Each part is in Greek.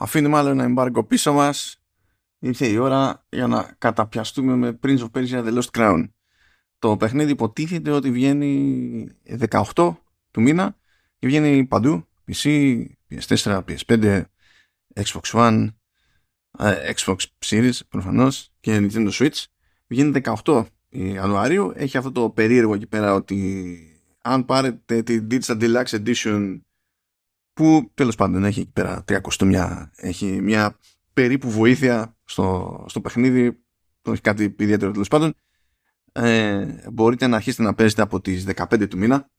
αφήνουμε άλλο ένα εμπάργκο πίσω μας. Ήρθε η ώρα για να καταπιαστούμε με Prince of Persia The Lost Crown. Το παιχνίδι υποτίθεται ότι βγαίνει 18 του μήνα και βγαίνει παντού. PC, PS4, PS5 Xbox One ε, Xbox Series προφανώς και Nintendo Switch. Βγαίνει 18 Ιανουαρίου. Έχει αυτό το περίεργο εκεί πέρα ότι αν πάρετε τη Digital Deluxe Edition που τέλος πάντων έχει εκεί πέρα τρία κοστούμια, έχει μια περίπου βοήθεια στο, στο παιχνίδι, το έχει κάτι ιδιαίτερο τέλος πάντων. Ε, μπορείτε να αρχίσετε να παίζετε από τις 15 του μήνα.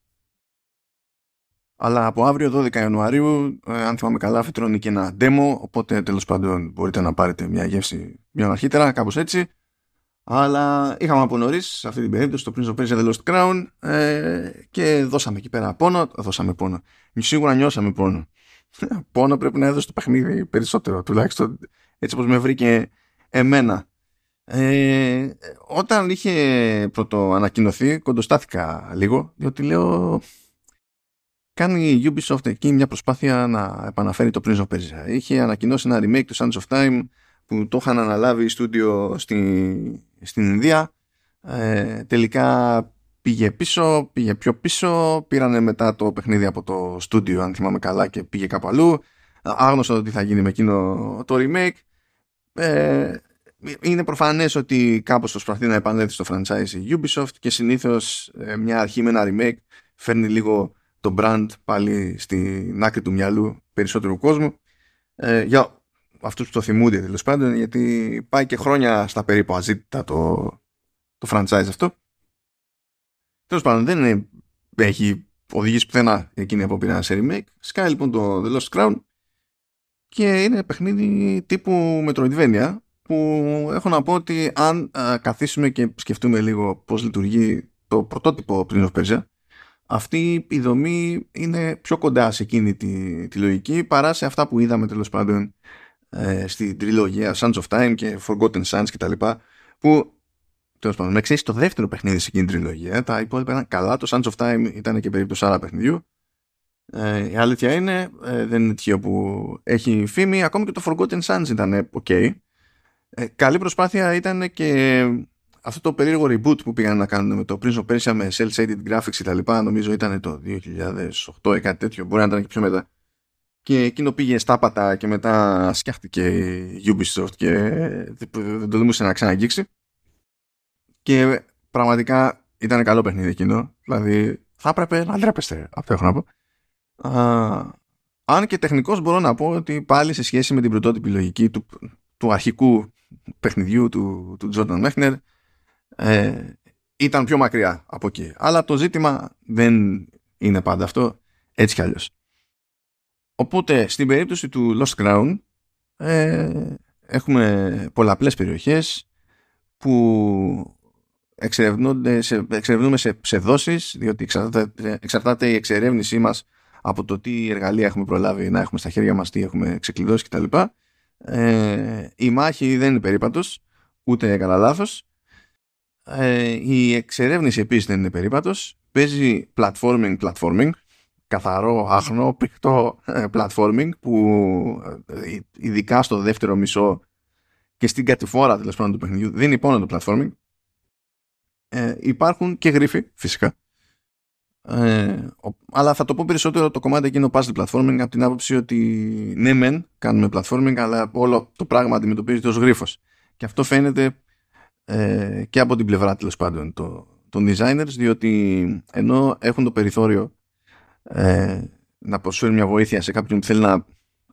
Αλλά από αύριο 12 Ιανουαρίου ε, αν θυμάμαι καλά φυτρώνει και ένα demo οπότε τέλος πάντων μπορείτε να πάρετε μια γεύση μια αρχίτερα κάπως έτσι αλλά είχαμε από νωρίς σε αυτή την περίπτωση το Prince of Persia The Lost Crown ε, και δώσαμε εκεί πέρα πόνο. Δώσαμε πόνο. Σίγουρα νιώσαμε πόνο. πόνο πρέπει να έδωσε το παιχνίδι περισσότερο, τουλάχιστον έτσι όπως με βρήκε εμένα. Ε, όταν είχε πρώτο ανακοινωθεί, κοντοστάθηκα λίγο, διότι λέω κάνει η Ubisoft εκεί μια προσπάθεια να επαναφέρει το Prince of Persia. Είχε ανακοινώσει ένα remake του Sands of Time που το είχαν αναλάβει στούντιο στην, στην Ινδία ε, τελικά πήγε πίσω, πήγε πιο πίσω πήρανε μετά το παιχνίδι από το στούντιο αν θυμάμαι καλά και πήγε κάπου αλλού άγνωστο ότι θα γίνει με εκείνο το remake. Ε, είναι προφανές ότι κάπως προσπαθεί να επανέλθει στο franchise η Ubisoft και συνήθως ε, μια αρχή με ένα remake φέρνει λίγο το brand πάλι στην άκρη του μυαλού περισσότερου κόσμου. Ε, για αυτούς που το θυμούνται τέλος πάντων γιατί πάει και χρόνια στα περίπου αζήτητα το, το franchise αυτό. Τέλος πάντων δεν είναι, έχει οδηγήσει πουθενά εκείνη από πειρά σε remake. Σκάει λοιπόν το The Lost Crown και είναι παιχνίδι τύπου Metroidvania που έχω να πω ότι αν α, καθίσουμε και σκεφτούμε λίγο πώς λειτουργεί το πρωτότυπο Prince of Persia αυτή η δομή είναι πιο κοντά σε εκείνη τη, τη λογική παρά σε αυτά που είδαμε τέλος πάντων ε, στην τριλογία Sons of Time και Forgotten Sons κτλ. Που τέλος πάντων, με ξέρει το δεύτερο παιχνίδι σε εκείνη την τριλογία. Τα υπόλοιπα ήταν καλά. Το Sons of Time ήταν και περίπτωση άλλα παιχνιδιού. Ε, η αλήθεια είναι, ε, δεν είναι τυχαίο που έχει φήμη. Ακόμη και το Forgotten Sons ήταν ok. Ε, καλή προσπάθεια ήταν και αυτό το περίεργο reboot που πήγαν να κάνουν με το Prince of Persia με cel shaded graphics κτλ. Νομίζω ήταν το 2008 ή κάτι τέτοιο. Μπορεί να ήταν και πιο μετά και εκείνο πήγε στάπατα και μετά σκιάχτηκε η Ubisoft και δεν το δημούσε να ξαναγγίξει. Και πραγματικά ήταν καλό παιχνίδι εκείνο. Δηλαδή θα έπρεπε να ντρέπεστε αυτό έχω να πω. Α, αν και τεχνικώς μπορώ να πω ότι πάλι σε σχέση με την πρωτότυπη λογική του, του αρχικού παιχνιδιού του, του Jordan Mechner ε, ήταν πιο μακριά από εκεί. Αλλά το ζήτημα δεν είναι πάντα αυτό. Έτσι κι αλλιώς Οπότε στην περίπτωση του Lost Crown ε, έχουμε πολλαπλές περιοχές που εξερευνούνται σε, εξερευνούμε σε, σε δόσεις διότι εξαρτάται, εξαρτάται η εξερεύνησή μας από το τι εργαλεία έχουμε προλάβει να έχουμε στα χέρια μας, τι έχουμε ξεκλειδώσει κτλ. Ε, η μάχη δεν είναι περίπατος, ούτε κατά λάθος. Ε, η εξερεύνηση επίσης δεν είναι περίπατος. Παίζει platforming, platforming, καθαρό, άχνο, πηχτό ε, platforming που ε, ειδικά στο δεύτερο μισό και στην κατηφόρα τέλος πάντων του παιχνιδιού δεν είναι μόνο το platforming. Ε, υπάρχουν και γρίφοι φυσικά. Ε, αλλά θα το πω περισσότερο το κομμάτι εκείνο puzzle platforming από την άποψη ότι ναι μεν κάνουμε platforming αλλά όλο το πράγμα αντιμετωπίζεται ως γρίφος και αυτό φαίνεται ε, και από την πλευρά τέλος πάντων το, των designers διότι ενώ έχουν το περιθώριο ε, να προσφέρει μια βοήθεια σε κάποιον που θέλει να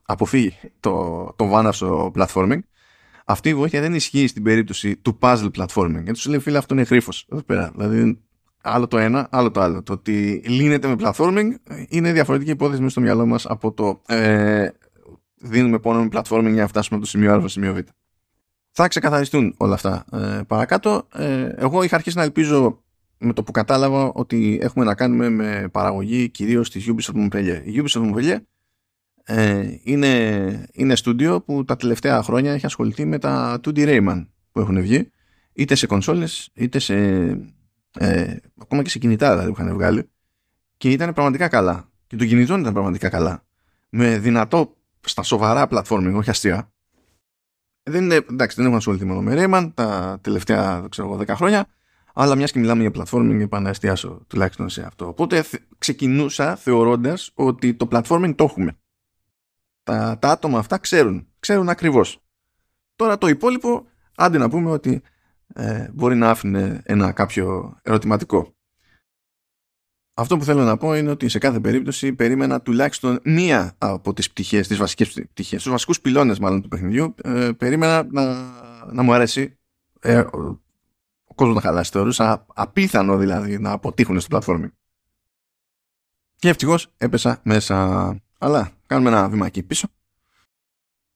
αποφύγει το, το βάναυσο platforming. Αυτή η βοήθεια δεν ισχύει στην περίπτωση του puzzle platforming. Γιατί σου λέει φίλε αυτό είναι γρίφος εδώ πέρα δηλαδή άλλο το ένα, άλλο το άλλο. Το ότι λύνεται με platforming είναι διαφορετική υπόθεση μέσα στο μυαλό μας από το ε, δίνουμε πόνο με platforming για να φτάσουμε από το σημείο Α στο σημείο Β θα ξεκαθαριστούν όλα αυτά ε, παρακάτω. Ε, εγώ είχα αρχίσει να ελπίζω με το που κατάλαβα ότι έχουμε να κάνουμε με παραγωγή κυρίως της Ubisoft Montpellier. Η Ubisoft Montpellier ε, είναι, είναι στούντιο που τα τελευταία χρόνια έχει ασχοληθεί με τα 2D Rayman που έχουν βγει είτε σε κονσόλες είτε σε ε, ακόμα και σε κινητά δηλαδή που είχαν βγάλει. Και ήταν πραγματικά καλά. Και το κινητό ήταν πραγματικά καλά. Με δυνατό στα σοβαρά platforming, όχι αστεία, δεν είναι, εντάξει, δεν έχουμε ασχοληθεί μόνο με Rayman τα τελευταία, ξέρω 10 χρόνια, αλλά μιας και μιλάμε για platforming, είπα να εστιάσω τουλάχιστον σε αυτό. Οπότε ξεκινούσα θεωρώντας ότι το platforming το έχουμε. Τα, τα άτομα αυτά ξέρουν, ξέρουν ακριβώς. Τώρα το υπόλοιπο, άντε να πούμε ότι ε, μπορεί να άφηνε ένα κάποιο ερωτηματικό. Αυτό που θέλω να πω είναι ότι σε κάθε περίπτωση περίμενα τουλάχιστον μία από τις πτυχές, τις βασικές πτυχές, τους βασικούς πυλώνες μάλλον του παιχνιδιού, ε, περίμενα να, να μου αρέσει ε, ο, ο κόσμος να χαλάσει θεωρούσα απίθανο δηλαδή να αποτύχουν στο platforming. Και ευτυχώς έπεσα μέσα. Αλλά κάνουμε ένα βήμα εκεί πίσω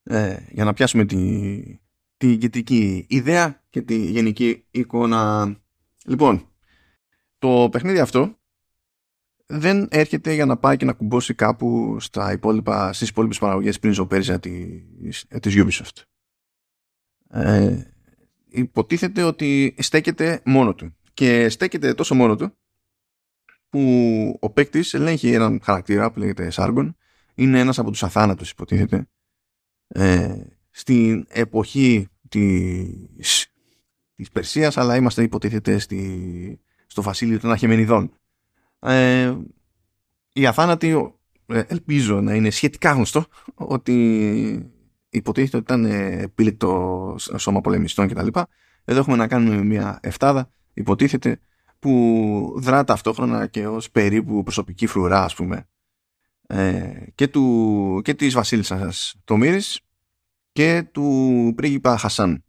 ε, για να πιάσουμε τη, τη ηγετική ιδέα και τη γενική εικόνα. Λοιπόν, το παιχνίδι αυτό δεν έρχεται για να πάει και να κουμπώσει κάπου στα υπόλοιπα, στις υπόλοιπες παραγωγές πριν ζωπέριζα της, της Ubisoft. Ε, υποτίθεται ότι στέκεται μόνο του. Και στέκεται τόσο μόνο του που ο παίκτης ελέγχει έναν χαρακτήρα που λέγεται Sargon. Είναι ένας από τους αθάνατους υποτίθεται. Ε, στην εποχή της, της Περσίας αλλά είμαστε υποτίθεται στη, στο βασίλειο των Αχεμενιδών ε, η αθάνατη ε, ελπίζω να είναι σχετικά γνωστό ότι υποτίθεται ότι ήταν επίλεκτο σώμα πολεμιστών κτλ. Εδώ έχουμε να κάνουμε μια εφτάδα υποτίθεται που δρά ταυτόχρονα και ως περίπου προσωπική φρουρά ας πούμε. Ε, και, του, και της βασίλισσας Τομήρης και του πρίγκιπα Χασάν.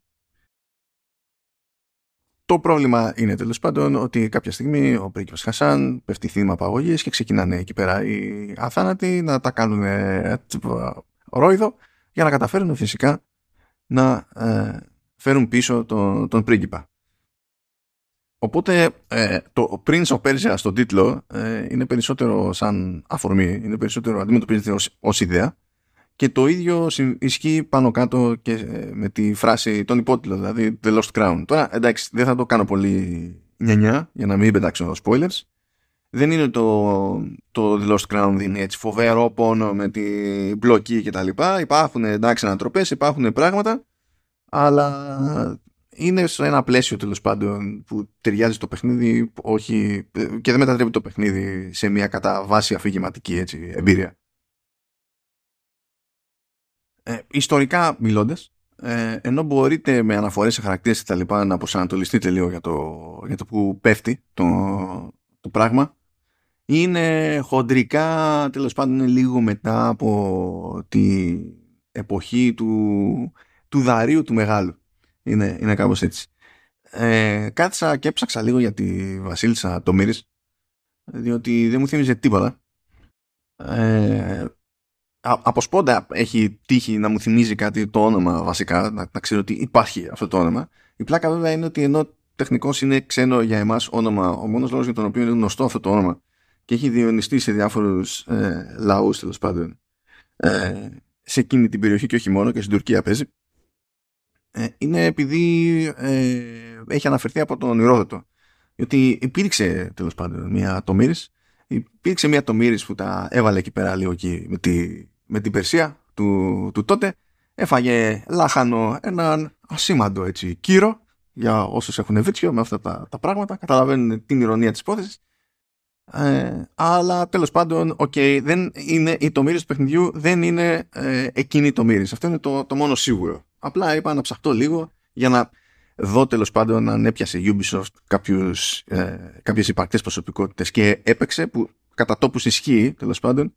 Το πρόβλημα είναι τέλος πάντων ότι κάποια στιγμή ο πρίγκιπας Χασάν πέφτει θύμα απαγωγής και ξεκινάνε εκεί πέρα οι αθάνατοι να τα κάνουν ε, ρόιδο για να καταφέρουν φυσικά να ε, φέρουν πίσω τον, τον πρίγκιπα. Οπότε ε, το Prince of Persia στον τίτλο ε, είναι περισσότερο σαν αφορμή, είναι περισσότερο αντιμετωπίζεται ως, ως ιδέα και το ίδιο ισχύει πάνω κάτω και ε, με τη φράση τον υπότιτλο, δηλαδή The Lost Crown. Τώρα εντάξει, δεν θα το κάνω πολύ νιανιά για να μην πετάξω spoilers. Δεν είναι το, το The Lost Crown δίνει έτσι φοβερό πόνο με τη μπλοκή και τα λοιπά. Υπάρχουν εντάξει ανατροπές, υπάρχουν πράγματα, αλλά είναι σε ένα πλαίσιο τέλος πάντων που ταιριάζει το παιχνίδι όχι, και δεν μετατρέπει το παιχνίδι σε μια κατά βάση αφηγηματική έτσι, εμπειρία. Ε, ιστορικά μιλώντας, ε, ενώ μπορείτε με αναφορές σε χαρακτήρες και τα λοιπά να προσανατολιστείτε λίγο για το, για το που πέφτει το, το πράγμα είναι χοντρικά τέλος πάντων είναι λίγο μετά από τη εποχή του, του Δαρίου του Μεγάλου. Είναι, είναι κάπως έτσι. Ε, κάθισα και έψαξα λίγο για τη Βασίλισσα Τομήρης διότι δεν μου θύμιζε τίποτα. Ε, από σπόντα έχει τύχει να μου θυμίζει κάτι το όνομα βασικά, να, να ξέρω ότι υπάρχει αυτό το όνομα. Η πλάκα βέβαια είναι ότι ενώ τεχνικώ είναι ξένο για εμάς όνομα, ο μόνος λόγος για τον οποίο είναι γνωστό αυτό το όνομα και έχει διονυστεί σε διάφορους ε, λαούς τέλος πάντων ε, σε εκείνη την περιοχή και όχι μόνο και στην Τουρκία παίζει, ε, είναι επειδή ε, έχει αναφερθεί από τον Ηρόδοτο. Διότι υπήρξε τέλος πάντων μια τομήρης. Υπήρξε μια τομήρης που τα έβαλε εκεί πέρα λίγο εκεί με, τη, με την Περσία του, του τότε. Έφαγε λάχανο έναν ασήμαντο έτσι κύρο για όσους έχουν βίτσιο με αυτά τα, τα πράγματα. Καταλαβαίνουν την ηρωνία της υπόθεσης ε, αλλά τέλος πάντων okay, δεν είναι, η τομήρης του παιχνιδιού δεν είναι ε, εκείνη η τομήρης αυτό είναι το, το μόνο σίγουρο απλά είπα να ψαχτώ λίγο για να δω τέλος πάντων αν έπιασε Ubisoft κάποιους, ε, κάποιες υπαρκτές προσωπικότητες και έπαιξε που κατά τόπους ισχύει τέλος πάντων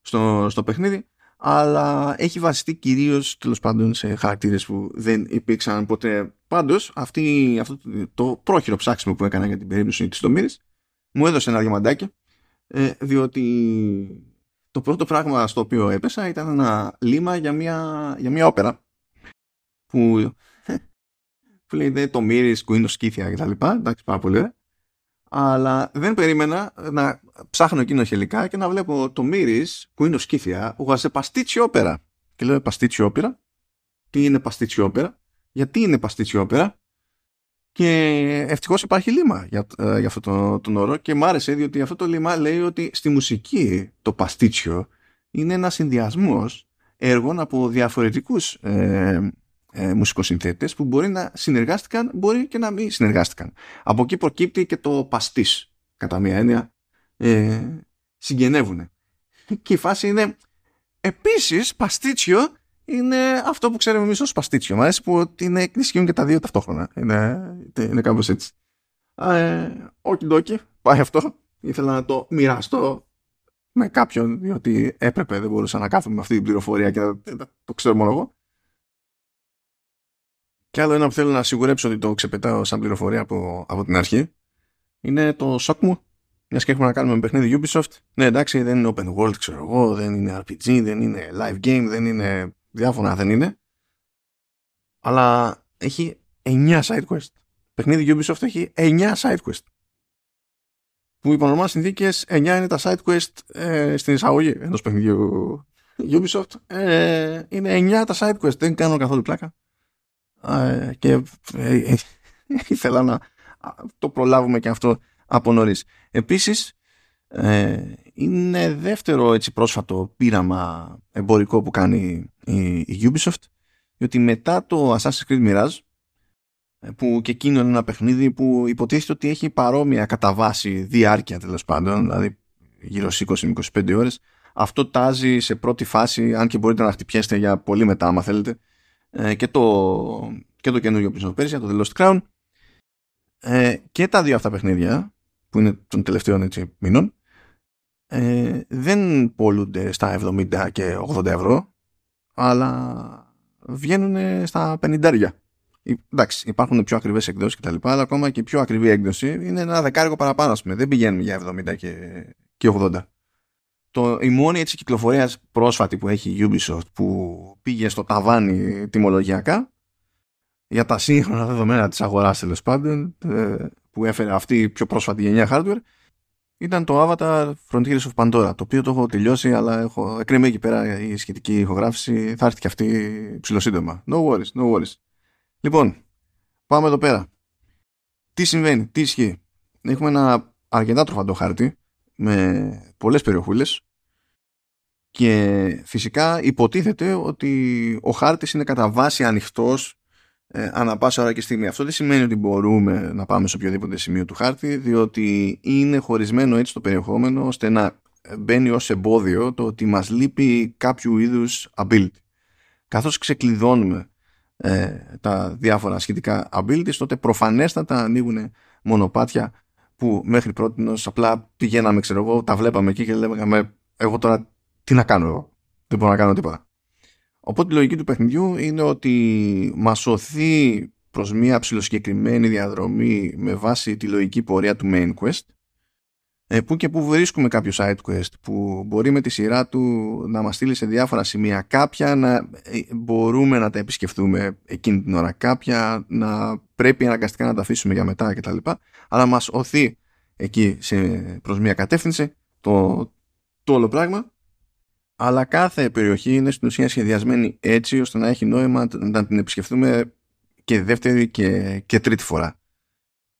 στο, στο παιχνίδι αλλά έχει βασιστεί κυρίως τέλος πάντων σε χαρακτήρες που δεν υπήρξαν ποτέ. Πάντως αυτή, αυτό το πρόχειρο ψάξιμο που έκανα για την περίπτωση της Τομήρης μου έδωσε ένα διαμαντάκι ε, διότι το πρώτο πράγμα στο οποίο έπεσα ήταν ένα λίμα για μια, για μια όπερα που που λέει το μύρι, κουίνο σκήθια κτλ. Εντάξει, πάρα πολύ ωραία. Αλλά δεν περίμενα να ψάχνω εκείνο χελικά και να βλέπω το μύρι, κουίνο σκήθια, was παστίτσι όπερα. Και λέω παστίτσι όπερα. Τι είναι παστίτσι όπερα, γιατί είναι παστίτσι όπερα; Και ευτυχώς υπάρχει λίμα για, ε, για αυτό το, τον όρο και μ' άρεσε διότι αυτό το λίμα λέει ότι στη μουσική το παστίτσιο είναι ένας συνδυασμός έργων από διαφορετικούς ε, ε, μουσικοσυνθέτες που μπορεί να συνεργάστηκαν, μπορεί και να μην συνεργάστηκαν. Από εκεί προκύπτει και το παστής, κατά μία έννοια, ε, συγγενεύουν. Και η φάση είναι, επίσης, παστίτσιο είναι αυτό που ξέρουμε εμείς ως παστίτσιο. Μ' αρέσει που είναι, ισχύουν και τα δύο ταυτόχρονα. Είναι, είναι κάπως έτσι. Ε, όχι ντόκι, πάει αυτό. Ήθελα να το μοιραστώ με κάποιον, διότι έπρεπε, δεν μπορούσα να κάθομαι με αυτή την πληροφορία και να το ξέρω μόνο εγώ. Και άλλο ένα που θέλω να σιγουρέψω ότι το ξεπετάω σαν πληροφορία από, από την αρχή είναι το σοκ μου. Μιας και έχουμε να κάνουμε με παιχνίδι Ubisoft. Ναι, εντάξει, δεν είναι open world, ξέρω εγώ, δεν είναι RPG, δεν είναι live game, δεν είναι διάφορα, δεν είναι. Αλλά έχει 9 side quest. Παιχνίδι Ubisoft έχει 9 side quest. Που υπό νορμάλ συνθήκες 9 είναι τα side quest ε, στην εισαγωγή ενός παιχνιδιού Ubisoft. Ε, είναι 9 τα side quest. Δεν κάνω καθόλου πλάκα και ε, ε, ήθελα να το προλάβουμε και αυτό από νωρίς. Επίσης ε, είναι δεύτερο έτσι πρόσφατο πείραμα εμπορικό που κάνει η Ubisoft διότι μετά το Assassin's Creed Mirage που και εκείνο είναι ένα παιχνίδι που υποτίθεται ότι έχει παρόμοια κατά βάση διάρκεια τέλος πάντων, δηλαδή γύρω στις 20-25 ώρες. Αυτό τάζει σε πρώτη φάση, αν και μπορείτε να χτυπιέστε για πολύ μετά, άμα θέλετε, ε, και, το, και το καινούριο Prince of Persia, το The Lost Crown ε, και τα δύο αυτά παιχνίδια που είναι των τελευταίων έτσι, μήνων ε, δεν πολλούνται στα 70 και 80 ευρώ αλλά βγαίνουν στα 50 Εντάξει, υπάρχουν πιο ακριβές εκδόσεις και τα λοιπά, αλλά ακόμα και η πιο ακριβή έκδοση είναι ένα δεκάρικο παραπάνω, πούμε. Δεν πηγαίνουμε για 70 και, και 80 το, η μόνη έτσι κυκλοφορία πρόσφατη που έχει η Ubisoft που πήγε στο ταβάνι τιμολογιακά για τα σύγχρονα δεδομένα της αγοράς τέλος πάντων ε, που έφερε αυτή η πιο πρόσφατη γενιά hardware ήταν το Avatar Frontiers of Pandora το οποίο το έχω τελειώσει αλλά έχω εκκρεμεί εκεί πέρα η σχετική ηχογράφηση. Θα έρθει και αυτή ψηλοσύντομα. No worries, no worries. Λοιπόν πάμε εδώ πέρα. Τι συμβαίνει, τι ισχύει. Έχουμε ένα αρκετά τροφαντό χάρτη με πολλές περιοχούλες και φυσικά υποτίθεται ότι ο χάρτης είναι κατά βάση ανοιχτός ε, ανά πάσα ώρα και στιγμή. Αυτό δεν σημαίνει ότι μπορούμε να πάμε σε οποιοδήποτε σημείο του χάρτη διότι είναι χωρισμένο έτσι το περιεχόμενο ώστε να μπαίνει ως εμπόδιο το ότι μας λείπει κάποιο είδους ability. Καθώς ξεκλειδώνουμε ε, τα διάφορα σχετικά abilities τότε προφανέστατα ανοίγουν μονοπάτια που μέχρι πρώτη απλά πηγαίναμε, ξέρω εγώ, τα βλέπαμε εκεί και λέγαμε εγώ τώρα τι να κάνω εγώ; Δεν μπορώ να κάνω τίποτα. Οπότε η λογική του παιχνιδιού είναι ότι μα σωθεί προς μια ψηλοσκεκριμένη διαδρομή με βάση τη λογική πορεία του main quest ε, που και που βρίσκουμε κάποιο side quest που μπορεί με τη σειρά του να μας στείλει σε διάφορα σημεία κάποια να ε, μπορούμε να τα επισκεφτούμε εκείνη την ώρα κάποια να πρέπει αναγκαστικά να τα αφήσουμε για μετά κτλ αλλά μας οθεί εκεί σε, προς μια κατεύθυνση το, το όλο πράγμα αλλά κάθε περιοχή είναι στην ουσία σχεδιασμένη έτσι ώστε να έχει νόημα να την επισκεφτούμε και δεύτερη και, και τρίτη φορά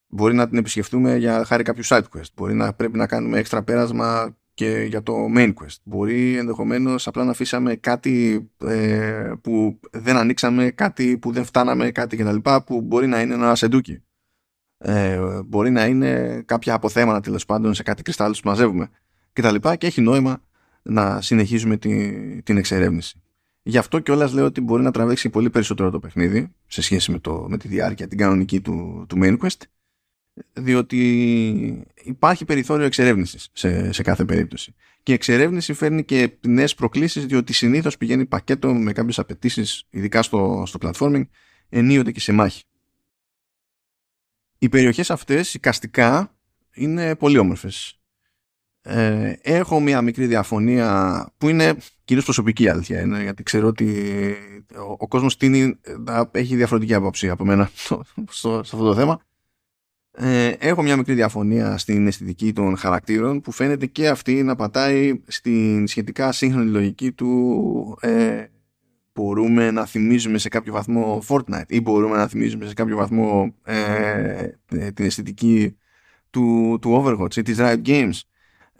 μπορεί να την επισκεφτούμε για χάρη κάποιου side quest. Μπορεί να πρέπει να κάνουμε έξτρα πέρασμα και για το main quest. Μπορεί ενδεχομένως απλά να αφήσαμε κάτι ε, που δεν ανοίξαμε, κάτι που δεν φτάναμε, κάτι κτλ. που μπορεί να είναι ένα σεντούκι. Ε, μπορεί να είναι κάποια αποθέματα τέλος πάντων σε κάτι κρυστάλλους που μαζεύουμε κτλ. Και, και έχει νόημα να συνεχίζουμε την, την εξερεύνηση. Γι' αυτό και όλα λέω ότι μπορεί να τραβήξει πολύ περισσότερο το παιχνίδι σε σχέση με, το, με τη διάρκεια, την κανονική του, του main quest διότι υπάρχει περιθώριο εξερεύνησης σε, σε κάθε περίπτωση. Και η εξερεύνηση φέρνει και νέες προκλήσεις διότι συνήθως πηγαίνει πακέτο με κάποιες απαιτήσεις, ειδικά στο, στο platforming, ενίοτε και σε μάχη. Οι περιοχές αυτές, οικαστικά, είναι πολύ όμορφες. Ε, έχω μια μικρή διαφωνία που είναι κυρίως προσωπική αλήθεια είναι, γιατί ξέρω ότι ο, ο κόσμος τίνει να έχει διαφορετική άποψη από μένα στο, στο, αυτό το θέμα. Ε, έχω μια μικρή διαφωνία στην αισθητική των χαρακτήρων που φαίνεται και αυτή να πατάει στην σχετικά σύγχρονη λογική του ε, μπορούμε να θυμίζουμε σε κάποιο βαθμό Fortnite ή μπορούμε να θυμίζουμε σε κάποιο βαθμό ε, ε την αισθητική του, του Overwatch ή της Riot Games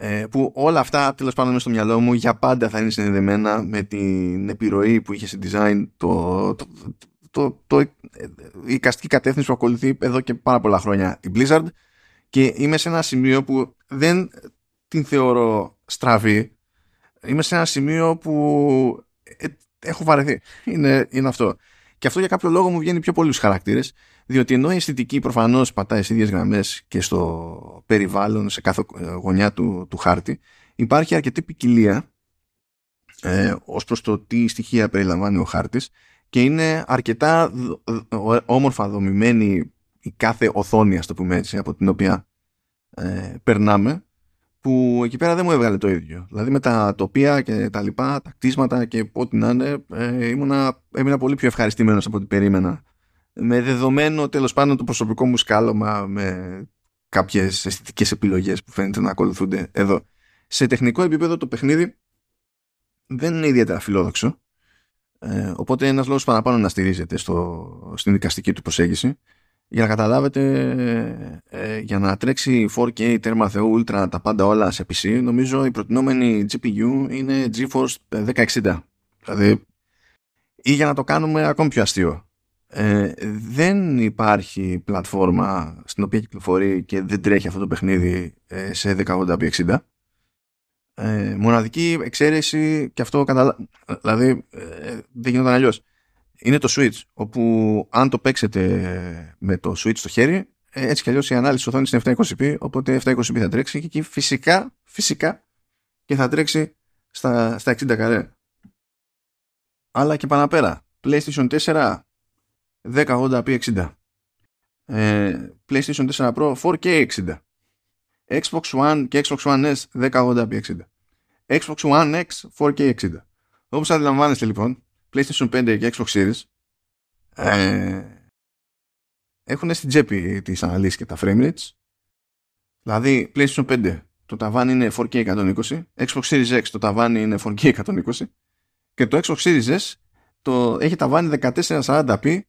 Ε, που όλα αυτά τέλος πάντων μέσα στο μυαλό μου. Για πάντα θα είναι συνδεδεμένα με την επιρροή που είχε σε design το, το, το, το, η εικαστική κατεύθυνση που ακολουθεί εδώ και πάρα πολλά χρόνια η Blizzard. Και είμαι σε ένα σημείο που δεν την θεωρώ στραβή. Είμαι σε ένα σημείο που ε, έχω βαρεθεί. Είναι, είναι αυτό και αυτό για κάποιο λόγο μου βγαίνει πιο πολλούς χαρακτήρες διότι ενώ η αισθητική προφανώς πατάει σε ίδιες γραμμές και στο περιβάλλον σε κάθε γωνιά του, του χάρτη υπάρχει αρκετή ποικιλία ε, ως προς το τι στοιχεία περιλαμβάνει ο χάρτης και είναι αρκετά όμορφα δομημένη η κάθε οθόνη, ας το πούμε έτσι, από την οποία ε, περνάμε, που εκεί πέρα δεν μου έβγαλε το ίδιο. Δηλαδή με τα τοπία και τα λοιπά, τα κτίσματα και ό,τι να είναι, ε, ήμουνα, έμεινα πολύ πιο ευχαριστημένος από ό,τι περίμενα. Με δεδομένο τέλος πάντων το προσωπικό μου σκάλωμα με κάποιες αισθητικές επιλογές που φαίνεται να ακολουθούνται εδώ. Σε τεχνικό επίπεδο το παιχνίδι δεν είναι ιδιαίτερα φιλόδοξο ε, οπότε ένας λόγος παραπάνω να στηρίζεται στο, στην δικαστική του προσέγγιση για να καταλάβετε ε, για να τρέξει 4K τέρμα θεού Ultra τα πάντα όλα σε PC νομίζω η προτινόμενη GPU είναι GeForce 1060 δηλαδή ή για να το κάνουμε ακόμη πιο αστείο. Ε, δεν υπάρχει πλατφόρμα στην οποία κυκλοφορεί και δεν τρέχει αυτό το παιχνίδι ε, σε 1080p60 ε, μοναδική εξαίρεση και αυτό καταλα... δηλαδή ε, δεν γινόταν αλλιώς. Είναι το Switch, όπου αν το παίξετε με το Switch στο χέρι, ε, έτσι κι αλλιώς η ανάλυση οθόνης είναι 720p, οπότε 720p θα τρέξει και εκεί φυσικά, φυσικά και θα τρέξει στα, στα 60 καρέ. Αλλά και παραπέρα. PlayStation 4 1080p60. Ε, PlayStation 4 Pro 4K 60. Xbox One και Xbox One S 1080p60. Xbox One X 4K60. Όπως αντιλαμβάνεστε λοιπόν, PlayStation 5 και Xbox Series ε, έχουν στην τσέπη τις αναλύσεις και τα frame rates. Δηλαδή, PlayStation 5 το ταβάνι είναι 4K 120, Xbox Series X το ταβάνι είναι 4K 120 και το Xbox Series S το έχει ταβάνι 1440p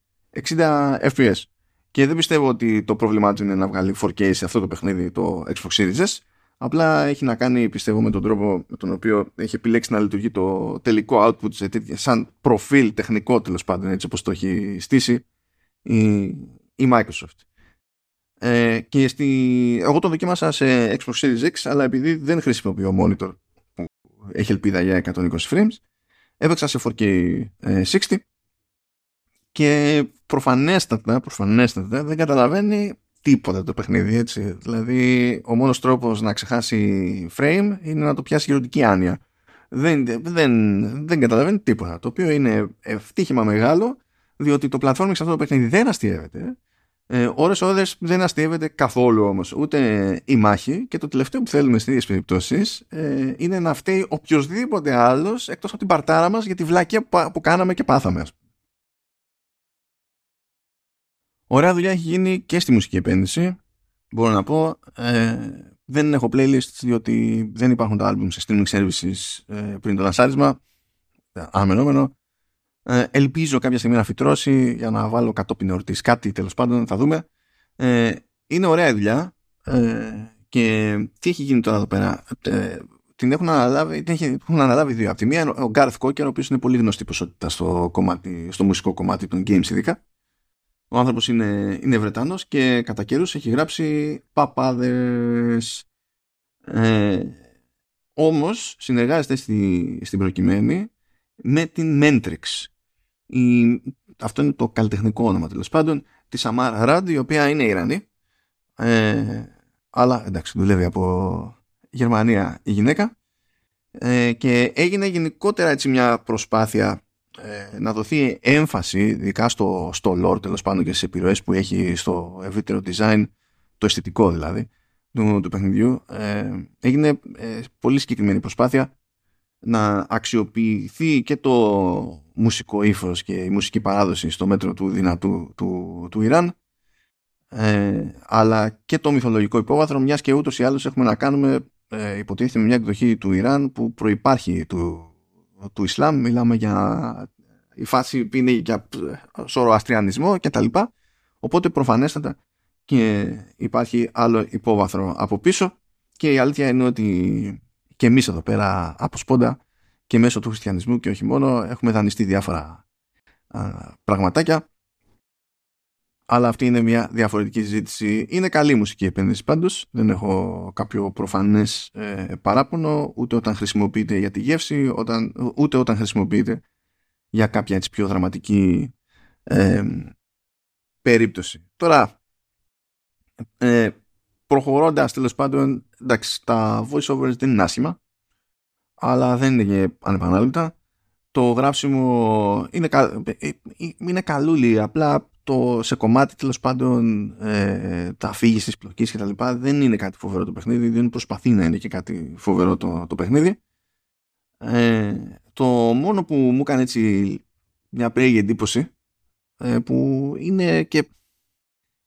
60 fps. Και δεν πιστεύω ότι το πρόβλημά του είναι να βγάλει 4K σε αυτό το παιχνίδι το Xbox Series S. Απλά έχει να κάνει, πιστεύω, με τον τρόπο με τον οποίο έχει επιλέξει να λειτουργεί το τελικό output σε τέτοια, σαν προφίλ τεχνικό τέλος πάντων, έτσι όπως το έχει στήσει η, η Microsoft. Ε, και στη, εγώ το δοκίμασα σε Xbox Series X, αλλά επειδή δεν χρησιμοποιώ monitor που έχει ελπίδα για 120 frames, έπαιξα σε 4K 60 και προφανέστατα, προφανέστατα δεν καταλαβαίνει τίποτα το παιχνίδι έτσι. Δηλαδή ο μόνος τρόπος να ξεχάσει frame είναι να το πιάσει χειροτική άνοια. Δεν, δεν, δεν καταλαβαίνει τίποτα. Το οποίο είναι ευτύχημα μεγάλο διότι το platforming σε αυτό το παιχνίδι δεν αστείευεται. Ε, ώρες ώρες δεν αστείευεται καθόλου όμως ούτε η μάχη και το τελευταίο που θέλουμε στις περιπτώσεις ε, είναι να φταίει οποιοδήποτε άλλος εκτός από την παρτάρα μας για τη βλάκια που, κάναμε και πάθαμε Ωραία δουλειά έχει γίνει και στη μουσική επένδυση. Μπορώ να πω. Ε, δεν έχω playlist διότι δεν υπάρχουν τα album σε streaming services ε, πριν το λανσάρισμα. Αναμενόμενο. Ε, ελπίζω κάποια στιγμή να φυτρώσει για να βάλω κατόπιν εορτή κάτι τέλος πάντων. Θα δούμε. Ε, είναι ωραία η δουλειά. Ε, και τι έχει γίνει τώρα εδώ πέρα; Ε, την έχουν αναλάβει, την έχουν αναλάβει δύο. Από τη μία ο Garth Cocker, ο οποίος είναι πολύ γνωστή ποσότητα στο, κομμάτι, στο μουσικό κομμάτι των games ειδικά. Ο άνθρωπος είναι, είναι Βρετανός και κατά καιρούς έχει γράψει παπάδες. Ε, όμως συνεργάζεται στη, στην προκειμένη με την Mentrix. Η, αυτό είναι το καλλιτεχνικό όνομα τέλος πάντων της Σαμάρα Ραντ, η οποία είναι Ιρανή. Ε, αλλά εντάξει, δουλεύει από Γερμανία η γυναίκα. Ε, και έγινε γενικότερα έτσι μια προσπάθεια ε, να δοθεί έμφαση ειδικά στο, στο lore τέλος πάντων και στις επιρροές που έχει στο ευρύτερο design το αισθητικό δηλαδή του, του παιχνιδιού ε, έγινε ε, πολύ συγκεκριμένη προσπάθεια να αξιοποιηθεί και το μουσικό ύφος και η μουσική παράδοση στο μέτρο του δυνατού του, του Ιράν ε, αλλά και το μυθολογικό υπόβαθρο μιας και ούτως ή άλλως έχουμε να κάνουμε ε, υποτίθεται με μια εκδοχή του Ιράν που προϋπάρχει του, του Ισλάμ, μιλάμε για η φάση που είναι για αστριανισμό και τα λοιπά. Οπότε προφανέστατα και υπάρχει άλλο υπόβαθρο από πίσω και η αλήθεια είναι ότι και εμείς εδώ πέρα από σπόντα και μέσω του χριστιανισμού και όχι μόνο έχουμε δανειστεί διάφορα α, πραγματάκια αλλά αυτή είναι μια διαφορετική συζήτηση. Είναι καλή μουσική επένδυση πάντως. Δεν έχω κάποιο προφανές ε, παράπονο ούτε όταν χρησιμοποιείται για τη γεύση όταν, ούτε όταν χρησιμοποιείται για κάποια έτσι πιο δραματική ε, περίπτωση. Τώρα, ε, προχωρώντας τέλος πάντων, εντάξει, τα voiceovers δεν είναι άσχημα, αλλά δεν είναι ανεπανάληπτα. Το γράψιμο είναι, κα, ε, ε, είναι καλούλι, απλά το, σε κομμάτι τέλος πάντων ε, τα αφήγηση της πλοκής και τα λοιπά δεν είναι κάτι φοβερό το παιχνίδι, δεν προσπαθεί να είναι και κάτι φοβερό το, το παιχνίδι. Ε, το μόνο που μου έκανε έτσι μια περίεργη εντύπωση ε, που είναι και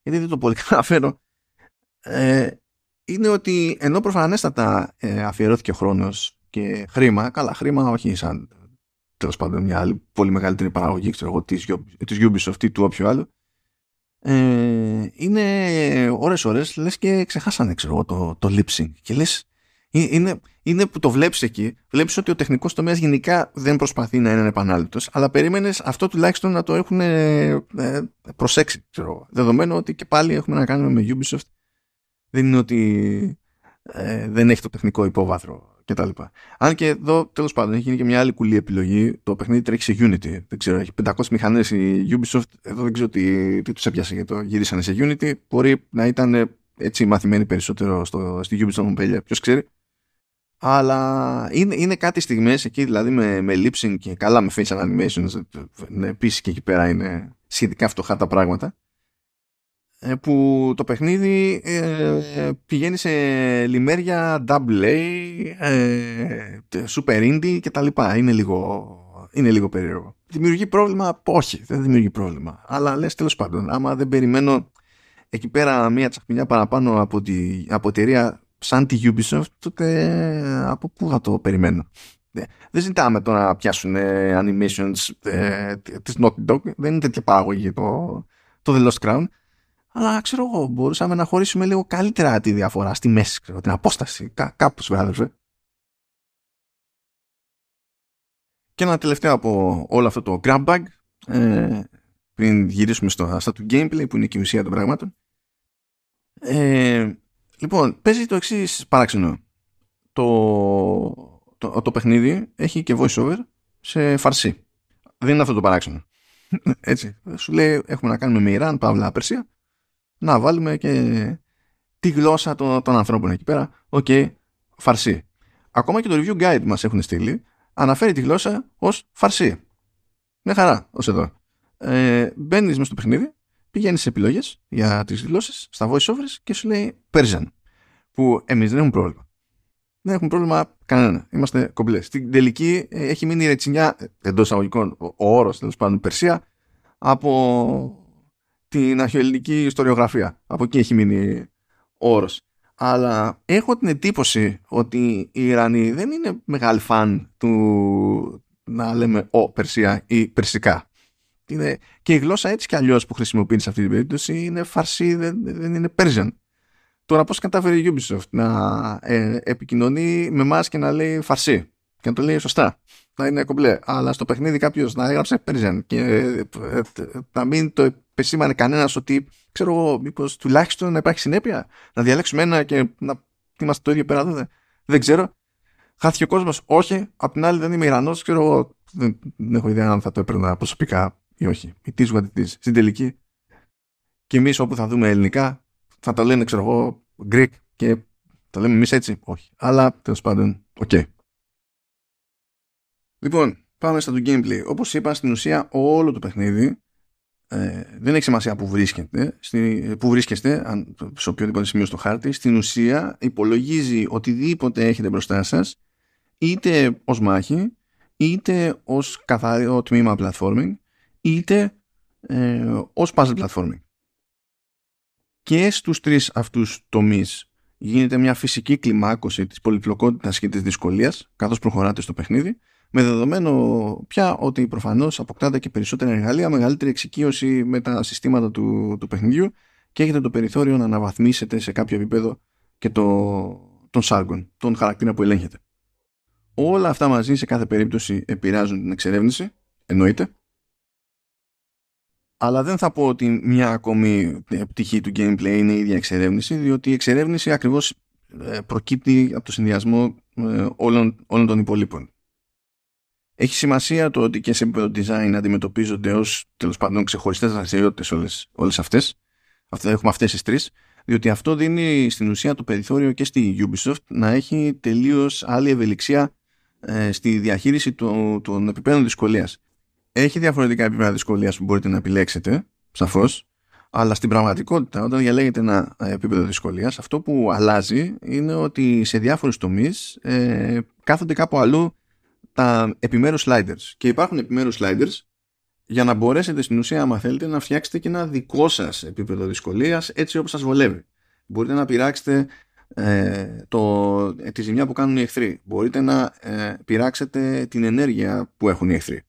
γιατί δεν το πολύ καταφέρω ε, είναι ότι ενώ προφανέστατα ε, αφιερώθηκε ο χρόνος και χρήμα, καλά χρήμα όχι σαν τέλος πάντων μια άλλη πολύ μεγαλύτερη παραγωγή ξέρω εγώ, της, της Ubisoft ή του όποιου άλλου ε, είναι ώρες ώρες λες και ξεχάσανε ξέρω εγώ το, το lip sync και λες είναι, είναι που το βλέπεις εκεί βλέπεις ότι ο τεχνικός τομέας γενικά δεν προσπαθεί να είναι επανάληπτος αλλά περίμενες αυτό τουλάχιστον να το έχουν ε, προσέξει ξέρω, δεδομένου ότι και πάλι έχουμε να κάνουμε με Ubisoft δεν είναι ότι ε, δεν έχει το τεχνικό υπόβαθρο κτλ. Αν και εδώ τέλος πάντων έχει γίνει και μια άλλη κουλή επιλογή. Το παιχνίδι τρέχει σε Unity. Δεν ξέρω, έχει 500 μηχανές η Ubisoft. Εδώ δεν ξέρω τι, τι τους έπιασε γιατί το γυρίσανε σε Unity. Μπορεί να ήταν έτσι μαθημένοι περισσότερο στο, στη Ubisoft Montpellier. Ποιος ξέρει. Αλλά είναι, είναι κάτι στιγμές εκεί δηλαδή με, με lip sync και καλά με facial animations ναι, επίσης και εκεί πέρα είναι σχετικά φτωχά τα πράγματα ε, που το παιχνίδι ε, πηγαίνει σε λιμέρια double A, ε, super indie και τα λοιπά. Είναι λίγο, είναι λίγο περίεργο. Δημιουργεί πρόβλημα, όχι, δεν δημιουργεί πρόβλημα. Αλλά λες τέλος πάντων, άμα δεν περιμένω εκεί πέρα μία τσαχπινιά παραπάνω από, τη, από εταιρεία σαν τη Ubisoft, τότε από πού θα το περιμένω; Δεν ζητάμε τώρα να πιάσουν animations ε, της Naughty Dog, δεν είναι τέτοια παραγωγή το, το The Lost Crown αλλά ξέρω εγώ, μπορούσαμε να χωρίσουμε λίγο καλύτερα τη διαφορά στη μέση, ξέρω, την απόσταση, κά, κάπως βράδερφε. Και ένα τελευταίο από όλο αυτό το grab bag, ε, πριν γυρίσουμε στο, στα του gameplay που είναι και η ουσία των πραγμάτων. Ε, λοιπόν, παίζει το εξής παράξενο. Το, το, το παιχνίδι έχει και voice over σε φαρσί. Δεν είναι αυτό το παράξενο. Έτσι. Σου λέει έχουμε να κάνουμε με Ιράν, παύλα, Περσία να βάλουμε και τη γλώσσα των, των ανθρώπων εκεί πέρα. OK, okay, φαρσί. Ακόμα και το review guide μας έχουν στείλει αναφέρει τη γλώσσα ως φαρσί. Μια χαρά ως εδώ. Ε, Μπαίνεις μέσα στο παιχνίδι, πηγαίνεις σε επιλογές για τις γλώσσες, στα voiceovers και σου λέει Persian. Που εμείς δεν έχουμε πρόβλημα. Δεν έχουμε πρόβλημα κανένα. Είμαστε κομπλές. Στην τελική ε, έχει μείνει η ρετσινιά εντός αγωγικών, ο όρος τέλος πάντων Περσία από την αρχαιοελληνική ιστοριογραφία. Από εκεί έχει μείνει ο όρος. Αλλά έχω την εντύπωση ότι οι Ιρανοί δεν είναι μεγάλοι φαν του να λέμε ο Περσία ή Περσικά. Είναι, και η γλώσσα έτσι κι αλλιώς που χρησιμοποιεί σε αυτή την περίπτωση είναι φαρσί, δεν, δεν είναι Persian. Τώρα πώς κατάφερε η Ubisoft να ε, επικοινωνεί με εμάς και να λέει φαρσί και να το λέει σωστά. Να είναι κομπλέ. Αλλά στο παιχνίδι κάποιος να έγραψε Persian και ε, ε, να μην το επεσήμανε κανένας ότι ξέρω εγώ, μήπως τουλάχιστον να υπάρχει συνέπεια. Να διαλέξουμε ένα και να είμαστε το ίδιο πέρα εδώ. Δεν ξέρω. Χάθηκε ο κόσμος. Όχι. Απ' την άλλη δεν είμαι Ιρανός. Ξέρω εγώ. Δεν, δεν, έχω ιδέα αν θα το έπαιρνα προσωπικά ή όχι. It is what it is. Στην τελική. Και εμείς όπου θα δούμε ελληνικά θα τα λένε, ξέρω εγώ, Greek και τα λέμε εμείς έτσι. Όχι. Αλλά τέλος πάντων, οκ. Okay. Λοιπόν, πάμε στο gameplay. Όπως είπα, στην ουσία όλο το παιχνίδι ε, δεν έχει σημασία που βρίσκεται, στη, που βρίσκεστε, αν, σε οποιοδήποτε σημείο στο χάρτη, στην ουσία υπολογίζει οτιδήποτε έχετε μπροστά σας, είτε ως μάχη, είτε ως καθαρό τμήμα platforming, είτε ε, ως puzzle platforming. Και στους τρεις αυτούς τομείς γίνεται μια φυσική κλιμάκωση της πολυπλοκότητας και της δυσκολίας καθώς προχωράτε στο παιχνίδι με δεδομένο πια ότι προφανώς αποκτάτε και περισσότερα εργαλεία, μεγαλύτερη εξοικείωση με τα συστήματα του, του παιχνιδιού και έχετε το περιθώριο να αναβαθμίσετε σε κάποιο επίπεδο και το, τον Sargon, τον χαρακτήρα που ελέγχεται. Όλα αυτά μαζί σε κάθε περίπτωση επηρεάζουν την εξερεύνηση, εννοείται. Αλλά δεν θα πω ότι μια ακόμη πτυχή του gameplay είναι η ίδια εξερεύνηση, διότι η εξερεύνηση ακριβώς ε, προκύπτει από το συνδυασμό ε, όλων, όλων των υπολείπων. Έχει σημασία το ότι και σε επίπεδο design αντιμετωπίζονται ως τέλος πάντων ξεχωριστές δραστηριότητες όλες, όλες αυτές. Αυτά, έχουμε αυτές τις τρεις. Διότι αυτό δίνει στην ουσία το περιθώριο και στη Ubisoft να έχει τελείως άλλη ευελιξία ε, στη διαχείριση των, των επιπέδων δυσκολίας. Έχει διαφορετικά επίπεδα δυσκολίας που μπορείτε να επιλέξετε, σαφώς, αλλά στην πραγματικότητα, όταν διαλέγετε ένα ε, επίπεδο δυσκολίας, αυτό που αλλάζει είναι ότι σε διάφορους τομείς ε, κάθονται κάπου αλλού τα επιμέρους sliders. Και υπάρχουν επιμέρους sliders για να μπορέσετε στην ουσία, άμα θέλετε, να φτιάξετε και ένα δικό σας επίπεδο δυσκολίας έτσι όπως σας βολεύει. Μπορείτε να πειράξετε ε, το, τη ζημιά που κάνουν οι εχθροί. Μπορείτε να ε, πειράξετε την ενέργεια που έχουν οι εχθροί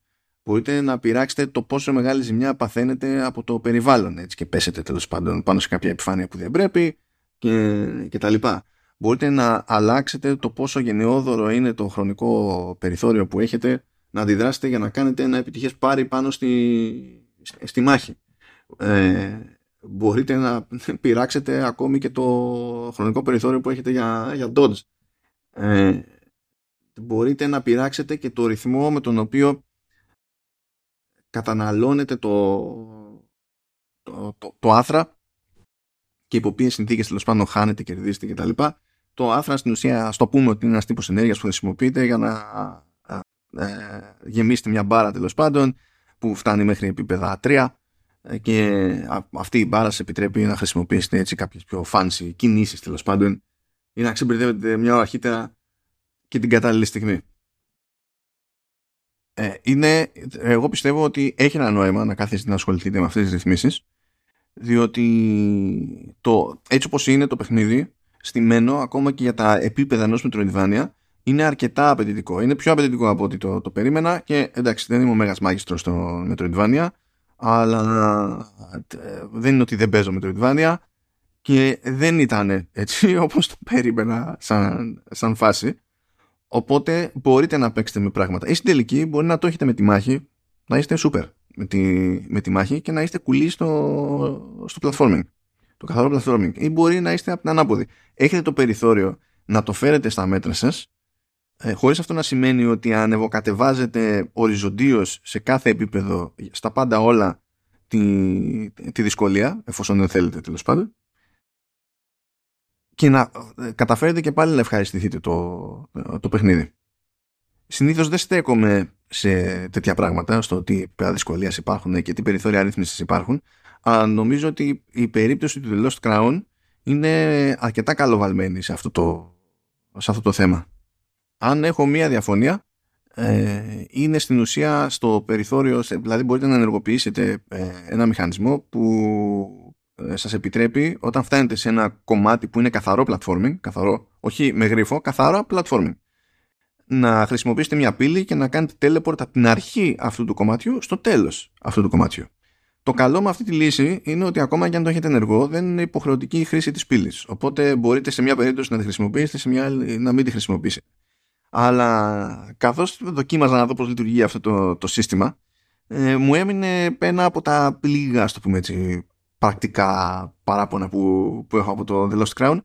μπορείτε να πειράξετε το πόσο μεγάλη ζημιά παθαίνετε από το περιβάλλον έτσι, και πέσετε τέλος πάντων πάνω σε κάποια επιφάνεια που δεν πρέπει και, και τα λοιπά. Μπορείτε να αλλάξετε το πόσο γενναιόδωρο είναι το χρονικό περιθώριο που έχετε να αντιδράσετε για να κάνετε ένα επιτυχές πάρει πάνω στη, στη μάχη. Ε, μπορείτε να πειράξετε ακόμη και το χρονικό περιθώριο που έχετε για, για dodge. Ε, μπορείτε να πειράξετε και το ρυθμό με τον οποίο καταναλώνεται το, το, το, το άθρα και υπό ποιες συνθήκες τέλος πάντων χάνετε, κερδίζετε κτλ. Το άθρα στην ουσία, ας το πούμε ότι είναι ένας τύπος ενέργειας που χρησιμοποιείται για να ε, γεμίσετε μια μπάρα τέλος πάντων που φτάνει μέχρι επίπεδα 3 ε, και αυτή η μπάρα σε επιτρέπει να χρησιμοποιήσετε έτσι κάποιες πιο fancy κινήσεις τέλος πάντων ή να ξεμπερδεύετε μια ώρα αρχίτερα και την κατάλληλη στιγμή. Ε, είναι, εγώ πιστεύω ότι έχει ένα νόημα να κάθεστε να ασχοληθείτε με αυτές τις ρυθμίσεις διότι το, έτσι όπως είναι το παιχνίδι στημένο ακόμα και για τα επίπεδα ενός Metroidvania είναι αρκετά απαιτητικό. Είναι πιο απαιτητικό από ό,τι το, το περίμενα και εντάξει δεν είμαι ο μέγας μάγιστρος στο Metroidvania αλλά ε, δεν είναι ότι δεν παίζω Metroidvania και δεν ήταν έτσι όπως το περίμενα σαν, σαν φάση Οπότε μπορείτε να παίξετε με πράγματα. Ή στην τελική μπορεί να το έχετε με τη μάχη, να είστε super με τη, με τη μάχη και να είστε κουλοί στο, στο platforming. Το καθαρό platforming. Ή μπορεί να είστε από την ανάποδη. Έχετε το περιθώριο να το φέρετε στα μέτρα σας, ε, χωρίς αυτό να σημαίνει ότι ανεβοκατεβάζετε οριζοντίως σε κάθε επίπεδο, στα πάντα όλα, τη, τη δυσκολία, εφόσον δεν θέλετε τέλος πάντων, και να ε, καταφέρετε και πάλι να ευχαριστηθείτε το, το παιχνίδι. Συνήθως δεν στέκομαι σε τέτοια πράγματα, στο τι επίπεδα δυσκολία υπάρχουν και τι περιθώρια αρρύθμισης υπάρχουν, αλλά νομίζω ότι η περίπτωση του The Lost Crown είναι αρκετά καλοβαλμένη σε αυτό το, σε αυτό το θέμα. Αν έχω μία διαφωνία, ε, είναι στην ουσία στο περιθώριο, δηλαδή μπορείτε να ενεργοποιήσετε ε, ένα μηχανισμό που ε, σας επιτρέπει όταν φτάνετε σε ένα κομμάτι που είναι καθαρό platforming, καθαρό, όχι με γρίφο, καθαρό platforming, να χρησιμοποιήσετε μια πύλη και να κάνετε teleport από την αρχή αυτού του κομματιού στο τέλος αυτού του κομματιού. Το καλό με αυτή τη λύση είναι ότι ακόμα και αν το έχετε ενεργό δεν είναι υποχρεωτική η χρήση της πύλης. Οπότε μπορείτε σε μια περίπτωση να τη χρησιμοποιήσετε, σε μια άλλη να μην τη χρησιμοποιήσετε. Αλλά καθώς δοκίμαζα να δω πώς λειτουργεί αυτό το, το σύστημα, ε, μου έμεινε ένα από τα πλήγα, το πούμε έτσι, πρακτικά παράπονα που, που έχω από το The Lost Crown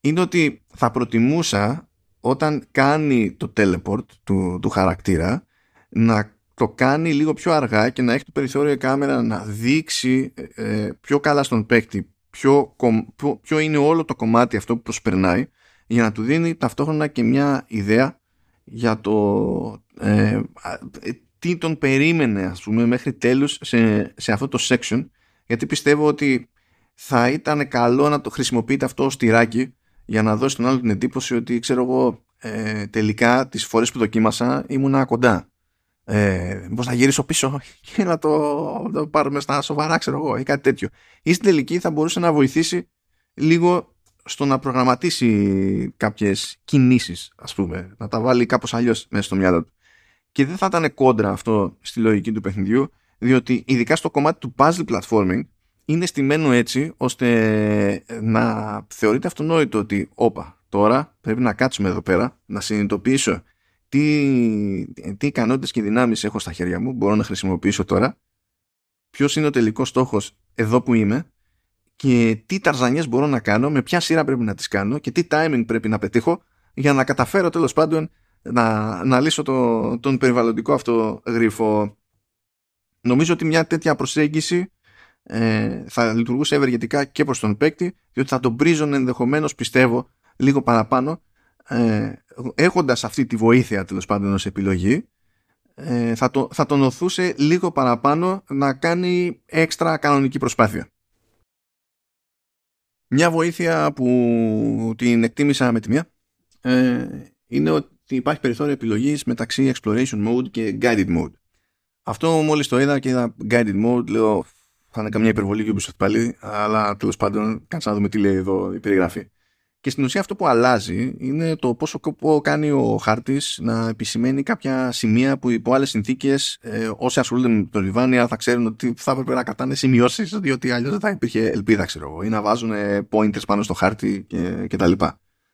είναι ότι θα προτιμούσα όταν κάνει το teleport του, του χαρακτήρα να το κάνει λίγο πιο αργά και να έχει το περιθώριο η κάμερα να δείξει ε, πιο καλά στον παίκτη ποιο, ποιο, είναι όλο το κομμάτι αυτό που προσπερνάει για να του δίνει ταυτόχρονα και μια ιδέα για το ε, τι τον περίμενε ας πούμε μέχρι τέλους σε, σε αυτό το section γιατί πιστεύω ότι θα ήταν καλό να το χρησιμοποιείτε αυτό ως τυράκι για να δώσει τον άλλο την εντύπωση ότι ξέρω εγώ ε, τελικά τις φορές που δοκίμασα ήμουνα κοντά. Ε, να γυρίσω πίσω και να το, το πάρουμε στα σοβαρά ξέρω εγώ ή κάτι τέτοιο. Ή στην τελική θα μπορούσε να βοηθήσει λίγο στο να προγραμματίσει κάποιες κινήσεις ας πούμε, να τα βάλει κάπως αλλιώς μέσα στο μυαλό του. Και δεν θα ήταν κόντρα αυτό στη λογική του παιχνιδιού διότι ειδικά στο κομμάτι του puzzle platforming είναι στημένο έτσι ώστε να θεωρείται αυτονόητο ότι όπα, τώρα πρέπει να κάτσουμε εδώ πέρα, να συνειδητοποιήσω τι, τι ικανότητες και δυνάμεις έχω στα χέρια μου, μπορώ να χρησιμοποιήσω τώρα, ποιος είναι ο τελικός στόχος εδώ που είμαι και τι ταρζανιές μπορώ να κάνω, με ποια σειρά πρέπει να τις κάνω και τι timing πρέπει να πετύχω για να καταφέρω τέλος πάντων να, να λύσω το, τον περιβαλλοντικό αυτό γρίφο. Νομίζω ότι μια τέτοια προσέγγιση ε, θα λειτουργούσε ευεργετικά και προς τον παίκτη διότι θα τον πρίζουν ενδεχομένως πιστεύω λίγο παραπάνω ε, έχοντας αυτή τη βοήθεια τέλος πάντων ως επιλογή ε, θα, το, θα τον οθούσε λίγο παραπάνω να κάνει έξτρα κανονική προσπάθεια. Μια βοήθεια που την εκτίμησα με τη μία ε, είναι ότι υπάρχει περιθώριο επιλογής μεταξύ exploration mode και guided mode. Αυτό μόλις το είδα και είδα guided mode λέω θα είναι καμιά υπερβολή και Ubisoft πάλι αλλά τέλος πάντων κάτσε να δούμε τι λέει εδώ η περιγραφή. Και στην ουσία αυτό που αλλάζει είναι το πόσο κόπο κάνει ο χάρτης να επισημαίνει κάποια σημεία που υπό άλλες συνθήκες ε, όσοι ασχολούνται με το Ριβάνια θα ξέρουν ότι θα έπρεπε να κατάνε σημειώσεις, διότι αλλιώς δεν θα υπήρχε ελπίδα, ξέρω εγώ, ή να βάζουν pointers πάνω στο χάρτη κτλ.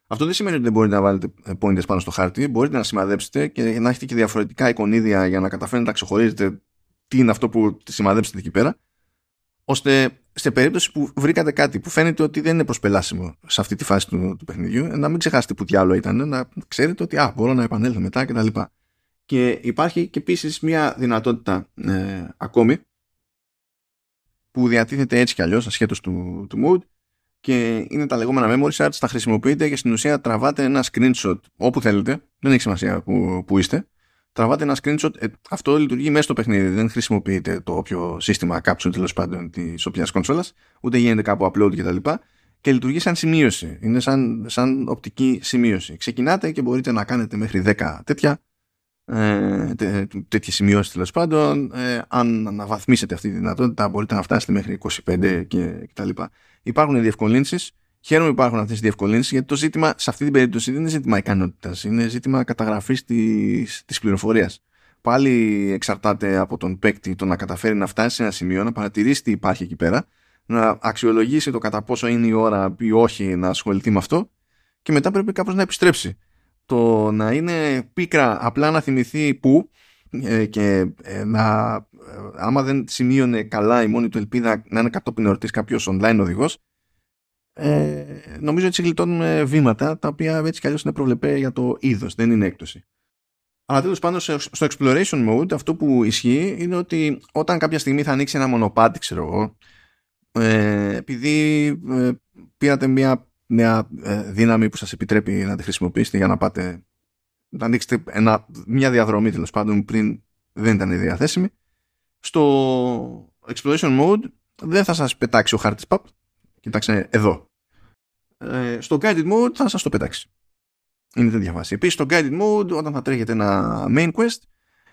Αυτό δεν σημαίνει ότι δεν μπορείτε να βάλετε pointers πάνω στο χάρτη. Μπορείτε να σημαδέψετε και να έχετε και διαφορετικά εικονίδια για να καταφέρετε να ξεχωρίζετε τι είναι αυτό που σημαδέψετε εκεί πέρα ώστε σε περίπτωση που βρήκατε κάτι που φαίνεται ότι δεν είναι προσπελάσιμο σε αυτή τη φάση του, του παιχνιδιού, να μην ξεχάσετε που διάλογο ήταν, να ξέρετε ότι α, μπορώ να επανέλθω μετά κτλ. Και, και υπάρχει και επίσης μια δυνατότητα ε, ακόμη που διατίθεται έτσι κι αλλιώς ασχέτως του, του mood και είναι τα λεγόμενα memory shards, τα χρησιμοποιείτε και στην ουσία τραβάτε ένα screenshot όπου θέλετε, δεν έχει σημασία που, που είστε τραβάτε ένα screenshot. Ε, αυτό λειτουργεί μέσα στο παιχνίδι. Δεν χρησιμοποιείτε το όποιο σύστημα capsule τέλος πάντων της όποια κονσόλας, ούτε γίνεται κάπου upload κτλ. Και, και λειτουργεί σαν σημείωση. Είναι σαν, σαν οπτική σημείωση. Ξεκινάτε και μπορείτε να κάνετε μέχρι 10 τέτοια. Ε, τέτοιες σημειώσεις τέλος πάντων. Ε, αν αναβαθμίσετε αυτή τη δυνατότητα, μπορείτε να φτάσετε μέχρι 25 και κτλ. Υπάρχουν διευκολύνσεις Χαίρομαι που υπάρχουν αυτές τι διευκολύνσεις γιατί το ζήτημα σε αυτή την περίπτωση δεν είναι ζήτημα ικανότητας, είναι ζήτημα καταγραφής της πληροφορίας. Πάλι εξαρτάται από τον παίκτη το να καταφέρει να φτάσει σε ένα σημείο, να παρατηρήσει τι υπάρχει εκεί πέρα, να αξιολογήσει το κατά πόσο είναι η ώρα ή όχι να ασχοληθεί με αυτό και μετά πρέπει κάπως να επιστρέψει. Το να είναι πίκρα απλά να θυμηθεί πού ε, και ε, να, ε, άμα δεν σημείωνε καλά η μόνη του ελπίδα να είναι κατόπιν εορτής κάποιος online οδηγός ε, νομίζω έτσι γλιτώνουμε βήματα τα οποία έτσι κι αλλιώς είναι προβλεπέ για το είδος, δεν είναι έκπτωση. Αλλά τέλος πάντων στο exploration mode αυτό που ισχύει είναι ότι όταν κάποια στιγμή θα ανοίξει ένα μονοπάτι, ξέρω εγώ, ε, επειδή ε, πήρατε μια, μια ε, δύναμη που σας επιτρέπει να τη χρησιμοποιήσετε για να πάτε να ανοίξετε ένα, μια διαδρομή τέλος πάντων πριν δεν ήταν διαθέσιμη, στο exploration mode δεν θα σας πετάξει ο χάρτης παπ, Κοιτάξτε εδώ. Ε, στο guided mode θα σας το πετάξει. Είναι τέτοια βάση. Επίσης στο guided mode όταν θα τρέχετε ένα main quest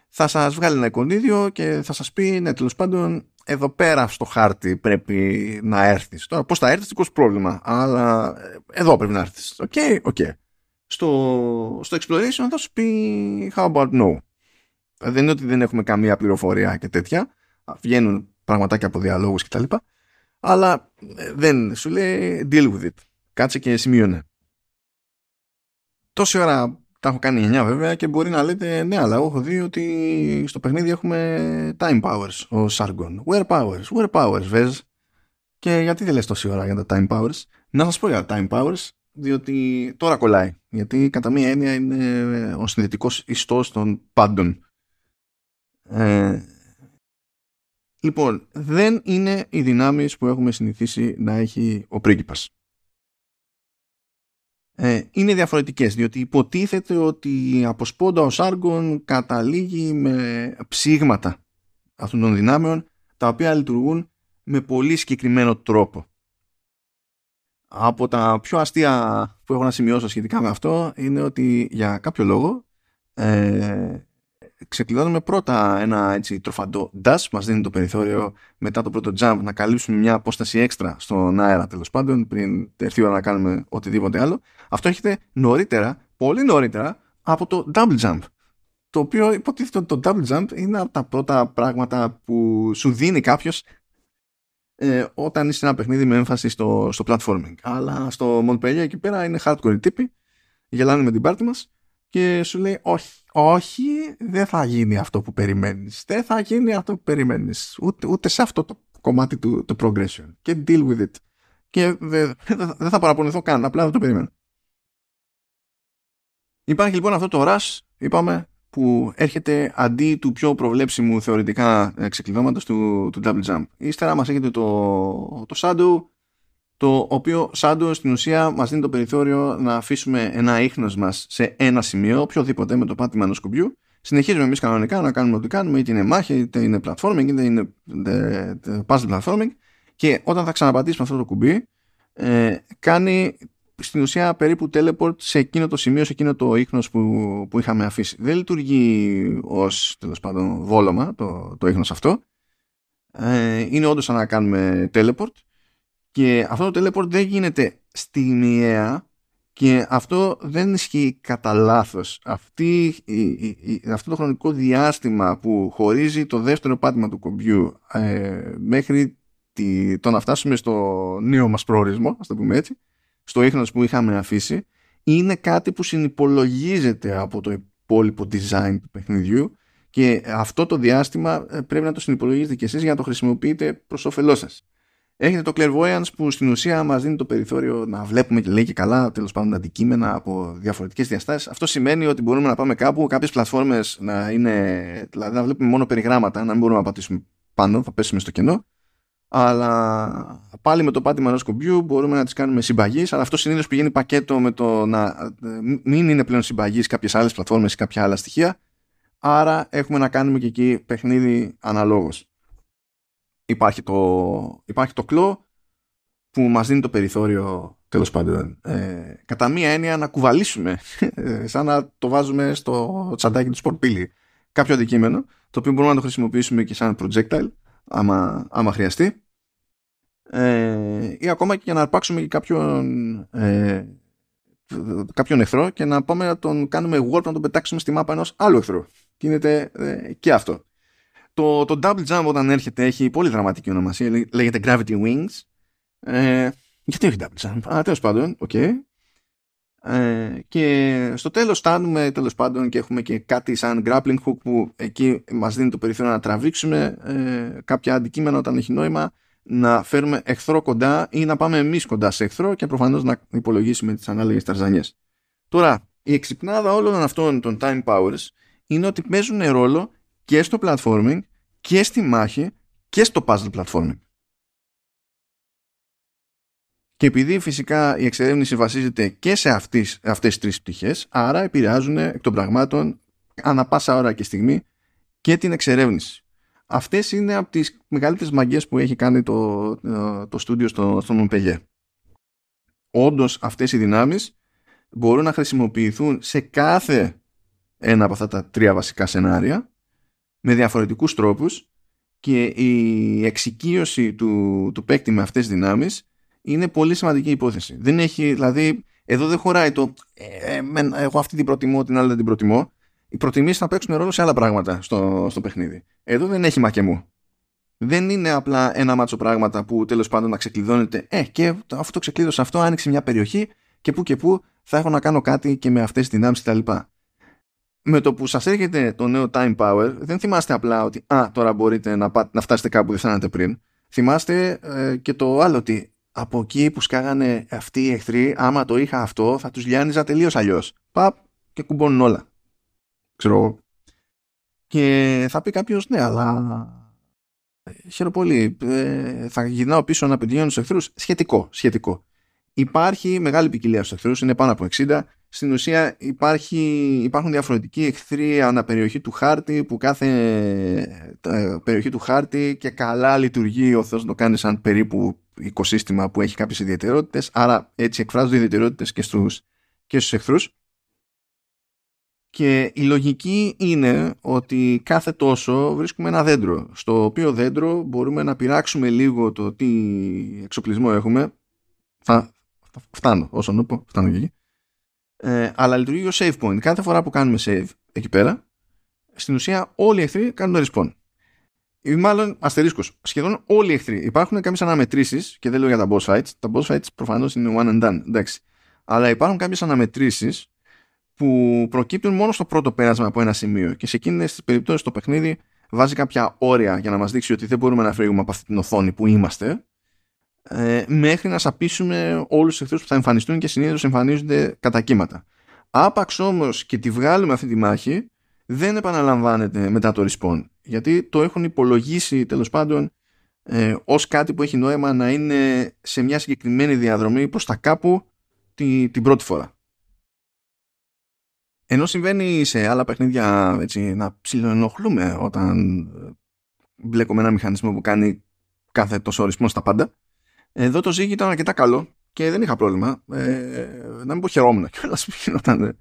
θα σας βγάλει ένα εικονίδιο και θα σας πει ναι τέλος πάντων εδώ πέρα στο χάρτη πρέπει να έρθεις. Τώρα πώς θα έρθεις δικό σου πρόβλημα αλλά ε, εδώ πρέπει να έρθεις. Οκ, okay, οκ. Okay. Στο, στο exploration θα σου πει how about no; Δεν είναι ότι δεν έχουμε καμία πληροφορία και τέτοια. Βγαίνουν πραγματάκια από διαλόγους κτλ αλλά ε, δεν σου λέει deal with it. Κάτσε και σημείωνε. Τόση ώρα τα έχω κάνει 9 βέβαια και μπορεί να λέτε ναι αλλά έχω δει ότι στο παιχνίδι έχουμε time powers ο Sargon. Where powers, where powers βες; Και γιατί δεν λες τόση ώρα για τα time powers; Να σας πω για τα time powers διότι τώρα κολλάει. Γιατί κατά μία έννοια είναι ο συνδετικός ιστός των πάντων. Ε, Λοιπόν, δεν είναι οι δυνάμεις που έχουμε συνηθίσει να έχει ο πρίγκιπας. Ε, είναι διαφορετικές, διότι υποτίθεται ότι από σπόντα ο Σάργον καταλήγει με ψήγματα αυτών των δυνάμεων, τα οποία λειτουργούν με πολύ συγκεκριμένο τρόπο. Από τα πιο αστεία που έχω να σημειώσω σχετικά με αυτό είναι ότι για κάποιο λόγο ε, ξεκλειδώνουμε πρώτα ένα έτσι τροφαντό dash, μας δίνει το περιθώριο μετά το πρώτο jump να καλύψουμε μια απόσταση έξτρα στον αέρα τέλος πάντων πριν έρθει η ώρα να κάνουμε οτιδήποτε άλλο. Αυτό έχετε νωρίτερα, πολύ νωρίτερα από το double jump. Το οποίο υποτίθεται ότι το double jump είναι από τα πρώτα πράγματα που σου δίνει κάποιος ε, όταν είσαι ένα παιχνίδι με έμφαση στο, στο platforming. Αλλά στο Montpellier εκεί πέρα είναι hardcore τύποι γελάνε με την πάρτη μας και σου λέει όχι, όχι, δεν θα γίνει αυτό που περιμένεις. Δεν θα γίνει αυτό που περιμένεις. Ούτε, ούτε σε αυτό το κομμάτι του, του progression. Και deal with it. Και δεν δε θα παραπονηθώ καν, απλά δεν το περιμένω. Υπάρχει λοιπόν αυτό το rush, είπαμε, που έρχεται αντί του πιο προβλέψιμου θεωρητικά ξεκλειδώματος του, του double jump. Ύστερα μας έχετε το, το shadow, το οποίο shadow στην ουσία μας δίνει το περιθώριο να αφήσουμε ένα ίχνος μας σε ένα σημείο, οποιοδήποτε με το πάτημα ενός κουμπιού. Συνεχίζουμε εμείς κανονικά να κάνουμε ό,τι κάνουμε, είτε είναι μάχη, είτε είναι platforming, είτε είναι puzzle platforming και όταν θα ξαναπατήσουμε αυτό το κουμπί, ε, κάνει στην ουσία περίπου teleport σε εκείνο το σημείο, σε εκείνο το ίχνος που, που είχαμε αφήσει. Δεν λειτουργεί ως τέλος πάντων βόλωμα το, το ίχνος αυτό. Ε, είναι όντως σαν να κάνουμε teleport και αυτό το teleport δεν γίνεται στιγμιαία και αυτό δεν ισχύει κατά λάθος. Αυτό το χρονικό διάστημα που χωρίζει το δεύτερο πάτημα του κομπιού ε, μέχρι τη, το να φτάσουμε στο νέο μας προορισμό, ας το πούμε έτσι, στο ίχνος που είχαμε αφήσει είναι κάτι που συνυπολογίζεται από το υπόλοιπο design του παιχνιδιού και αυτό το διάστημα ε, πρέπει να το συνυπολογίζετε και εσείς για να το χρησιμοποιείτε προς όφελός σας. Έχετε το clairvoyance που στην ουσία μας δίνει το περιθώριο να βλέπουμε και λέει και καλά τέλος πάντων αντικείμενα από διαφορετικές διαστάσεις. Αυτό σημαίνει ότι μπορούμε να πάμε κάπου, κάποιες πλατφόρμες να είναι, δηλαδή να βλέπουμε μόνο περιγράμματα, να μην μπορούμε να πατήσουμε πάνω, θα πέσουμε στο κενό αλλά πάλι με το πάτημα ενός κουμπιού μπορούμε να τις κάνουμε συμπαγή. Αλλά αυτό συνήθως πηγαίνει πακέτο με το να μην είναι πλέον συμπαγή κάποιες άλλες πλατφόρμες ή κάποια άλλα στοιχεία. Άρα έχουμε να κάνουμε και εκεί παιχνίδι αναλόγως. Υπάρχει το, υπάρχει το claw που μας δίνει το περιθώριο τέλος πάντων. Ε, κατά μία έννοια να κουβαλήσουμε ε, σαν να το βάζουμε στο τσαντάκι του σπορτ κάποιο αντικείμενο το οποίο μπορούμε να το χρησιμοποιήσουμε και σαν projectile άμα, άμα χρειαστεί. Ε, ή ακόμα και για να αρπάξουμε και κάποιον ε, κάποιον εχθρό και να πάμε να τον κάνουμε warp να τον πετάξουμε στη μάπα ενός άλλου εχθρού. Γίνεται ε, και αυτό το, το double jump όταν έρχεται έχει πολύ δραματική ονομασία λέγεται gravity wings ε, γιατί όχι double jump; Α, τέλος πάντων, οκ okay. Ε, και στο τέλος φτάνουμε τέλος πάντων και έχουμε και κάτι σαν grappling hook που εκεί μας δίνει το περιθώριο να τραβήξουμε ε, κάποια αντικείμενα όταν έχει νόημα να φέρουμε εχθρό κοντά ή να πάμε εμείς κοντά σε εχθρό και προφανώς να υπολογίσουμε τις ανάλογες ταρζανιές. Τώρα, η εξυπνάδα όλων αυτών των time powers είναι ότι παίζουν ρόλο και στο platforming και στη μάχη και στο puzzle platforming. Και επειδή φυσικά η εξερεύνηση βασίζεται και σε αυτές, αυτές τις τρεις πτυχές, άρα επηρεάζουν εκ των πραγμάτων ανα πάσα ώρα και στιγμή και την εξερεύνηση. Αυτές είναι από τις μεγαλύτερες μαγκές που έχει κάνει το, το στούντιο στο, στο Μομπεγέ. Όντως αυτές οι δυνάμεις μπορούν να χρησιμοποιηθούν σε κάθε ένα από αυτά τα τρία βασικά σενάρια με διαφορετικούς τρόπους και η εξοικείωση του, του παίκτη με αυτές τις δυνάμεις είναι πολύ σημαντική υπόθεση. Δεν έχει, δηλαδή, εδώ δεν χωράει το ε, ε εγώ αυτή την προτιμώ, την άλλη δεν την προτιμώ. Οι προτιμήσεις θα παίξουν ρόλο σε άλλα πράγματα στο, στο παιχνίδι. Εδώ δεν έχει μακεμού. Δεν είναι απλά ένα μάτσο πράγματα που τέλος πάντων να ξεκλειδώνεται. Ε, και αυτό το ξεκλείδωσα αυτό, άνοιξε μια περιοχή και που και που θα έχω να κάνω κάτι και με αυτές τις δυνάμεις κτλ. Με το που σας έρχεται το νέο time power, δεν θυμάστε απλά ότι α, τώρα μπορείτε να, να φτάσετε κάπου που δεν φτάνατε πριν. Θυμάστε ε, και το άλλο ότι από εκεί που σκάγανε αυτοί οι εχθροί, άμα το είχα αυτό, θα τους λιάνιζα τελείως αλλιώς. Παπ και κουμπώνουν όλα. Ξέρω Και θα πει κάποιος, ναι, αλλά. Χαίρομαι πολύ. Ε, θα γυρνάω πίσω να πετυχαίνω τους εχθρούς. Σχετικό, σχετικό. Υπάρχει μεγάλη ποικιλία στους εχθρούς, είναι πάνω από 60. Στην ουσία υπάρχει, υπάρχουν διαφορετικοί εχθροί ανά περιοχή του χάρτη που κάθε ε, περιοχή του χάρτη και καλά λειτουργεί ο Θεός το κάνει σαν περίπου οικοσύστημα που έχει κάποιες ιδιαιτερότητες. Άρα έτσι εκφράζονται ιδιαιτερότητες και στους, και στους εχθρούς. Και η λογική είναι ότι κάθε τόσο βρίσκουμε ένα δέντρο στο οποίο δέντρο μπορούμε να πειράξουμε λίγο το τι εξοπλισμό έχουμε. Θα, φτάνω όσο να πω φτάνω και εκεί ε, αλλά λειτουργεί ως save point κάθε φορά που κάνουμε save εκεί πέρα στην ουσία όλοι οι εχθροί κάνουν respawn ή μάλλον αστερίσκος. Σχεδόν όλοι οι εχθροί. Υπάρχουν κάποιες αναμετρήσεις και δεν λέω για τα boss fights. Τα boss fights προφανώς είναι one and done. Εντάξει. Αλλά υπάρχουν κάποιες αναμετρήσεις που προκύπτουν μόνο στο πρώτο πέρασμα από ένα σημείο και σε εκείνες τις περιπτώσεις το παιχνίδι βάζει κάποια όρια για να μας δείξει ότι δεν μπορούμε να φύγουμε από αυτή την οθόνη που είμαστε ε, μέχρι να σαπίσουμε όλους τους εχθρούς που θα εμφανιστούν και συνήθως εμφανίζονται κατά κύματα. Άπαξ όμως και τη βγάλουμε αυτή τη μάχη δεν επαναλαμβάνεται μετά το respawn γιατί το έχουν υπολογίσει τέλος πάντων ε, ως κάτι που έχει νόημα να είναι σε μια συγκεκριμένη διαδρομή προς τα κάπου τη, την πρώτη φορά. Ενώ συμβαίνει σε άλλα παιχνίδια έτσι, να ψιλοενοχλούμε όταν μπλέκουμε ένα μηχανισμό που κάνει κάθε τόσο ορισμό στα πάντα. Εδώ το ζύγι ήταν αρκετά καλό και δεν είχα πρόβλημα. Ε, να μην πω χαιρόμουν κιόλας που γινόταν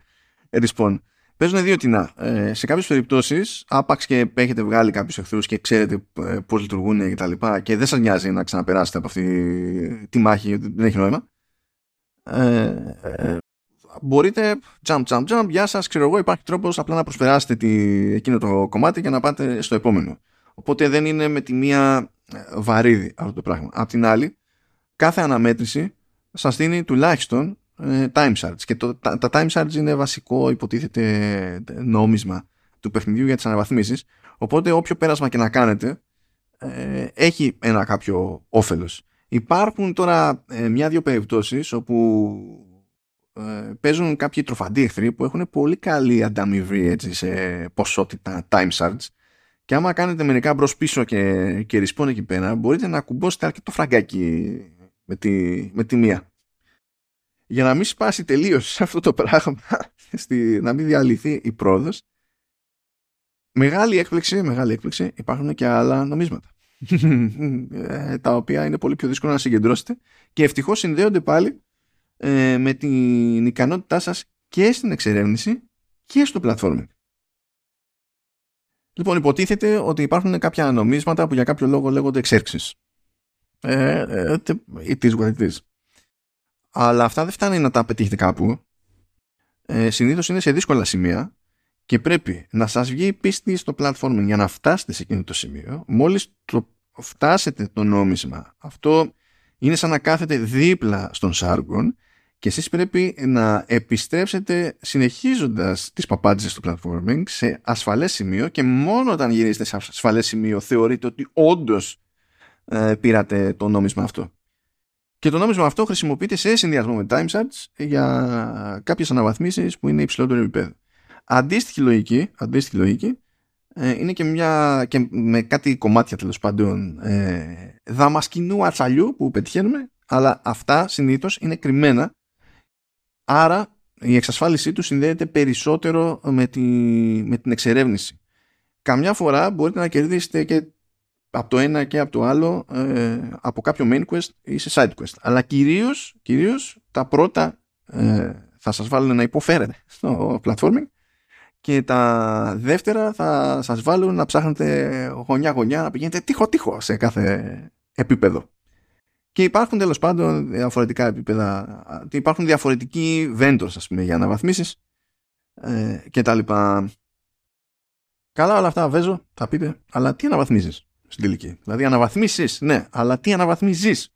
respawn. Παίζουν δύο τεινά. Ε, σε κάποιες περιπτώσεις, άπαξ και έχετε βγάλει κάποιους εχθρούς και ξέρετε ε, πώς λειτουργούν και τα λοιπά και δεν σας νοιάζει να ξαναπεράσετε από αυτή τη μάχη, δεν έχει νόημα. Ε, ε, μπορείτε jump, jump, jump, γεια σας, ξέρω εγώ, υπάρχει τρόπος απλά να προσπεράσετε τη, εκείνο το κομμάτι και να πάτε στο επόμενο. Οπότε δεν είναι με τη μία ε, βαρύδι αυτό το πράγμα. Απ' την άλλη, κάθε αναμέτρηση σας δίνει τουλάχιστον ε, time shards. Και το, τα, τα time shards είναι βασικό υποτίθεται νόμισμα του παιχνιδιού για τις αναβαθμίσεις. Οπότε όποιο πέρασμα και να κάνετε ε, έχει ένα κάποιο όφελος. Υπάρχουν τώρα ε, μια-δυο περιπτώσεις όπου ε, παίζουν κάποιοι τροφαντοί εχθροί που έχουν πολύ καλή ανταμοιβή έτσι, σε ποσότητα time shards. Και άμα κάνετε μερικά μπρος πίσω και, και respawn εκεί πέρα μπορείτε να κουμπώσετε αρκετό φραγκάκι με τη, με τη μία. Για να μην σπάσει τελείως αυτό το πράγμα, στη, να μην διαλυθεί η πρόοδος, μεγάλη έκπληξη, μεγάλη έκπληξη, υπάρχουν και άλλα νομίσματα. Ε, τα οποία είναι πολύ πιο δύσκολο να συγκεντρώσετε και ευτυχώς συνδέονται πάλι ε, με την ικανότητά σας και στην εξερεύνηση και στο platforming. Λοιπόν, υποτίθεται ότι υπάρχουν κάποια νομίσματα που για κάποιο λόγο λέγονται εξέρξεις. Ε, ε, it is what it is. Αλλά αυτά δεν φτάνει να τα πετύχετε κάπου. Ε, συνήθως είναι σε δύσκολα σημεία και πρέπει να σας βγει η πίστη στο platforming για να φτάσετε σε εκείνο το σημείο. Μόλις το φτάσετε το νόμισμα, αυτό είναι σαν να κάθετε δίπλα στον Σάργον και εσείς πρέπει να επιστρέψετε συνεχίζοντας τις παπάντζες του platforming σε ασφαλές σημείο και μόνο όταν γυρίσετε σε ασφαλές σημείο θεωρείτε ότι όντως ε, πήρατε το νόμισμα αυτό. Και το νόμισμα αυτό χρησιμοποιείται σε συνδυασμό με time shards για κάποιες αναβαθμίσεις που είναι υψηλότερο επίπεδο. Αντίστοιχη λογική, αντίστοιχη λογική ε, είναι και, μια, και με κάτι κομμάτια τέλος πάντων ε, δαμασκηνού ατσαλιού που πετυχαίνουμε αλλά αυτά συνήθως είναι κρυμμένα Άρα η εξασφάλισή τους συνδέεται περισσότερο με, τη, με την εξερεύνηση. Καμιά φορά μπορείτε να κερδίσετε και από το ένα και από το άλλο ε, από κάποιο main quest ή σε side quest. Αλλά κυρίως, κυρίως τα πρώτα ε, θα σας βάλουν να υποφέρετε στο platforming και τα δεύτερα θα σας βάλουν να ψάχνετε γωνιά-γωνιά να πηγαίνετε τείχο-τείχο σε κάθε επίπεδο. Και υπάρχουν τέλος πάντων διαφορετικά επίπεδα. Υπάρχουν διαφορετικοί vendors, ας πούμε, για αναβαθμίσεις ε, και τα λοιπά. Καλά όλα αυτά βέζω, θα πείτε, αλλά τι αναβαθμίζεις; Στην τελική. Δηλαδή αναβαθμίσεις, ναι, αλλά τι αναβαθμίζεις;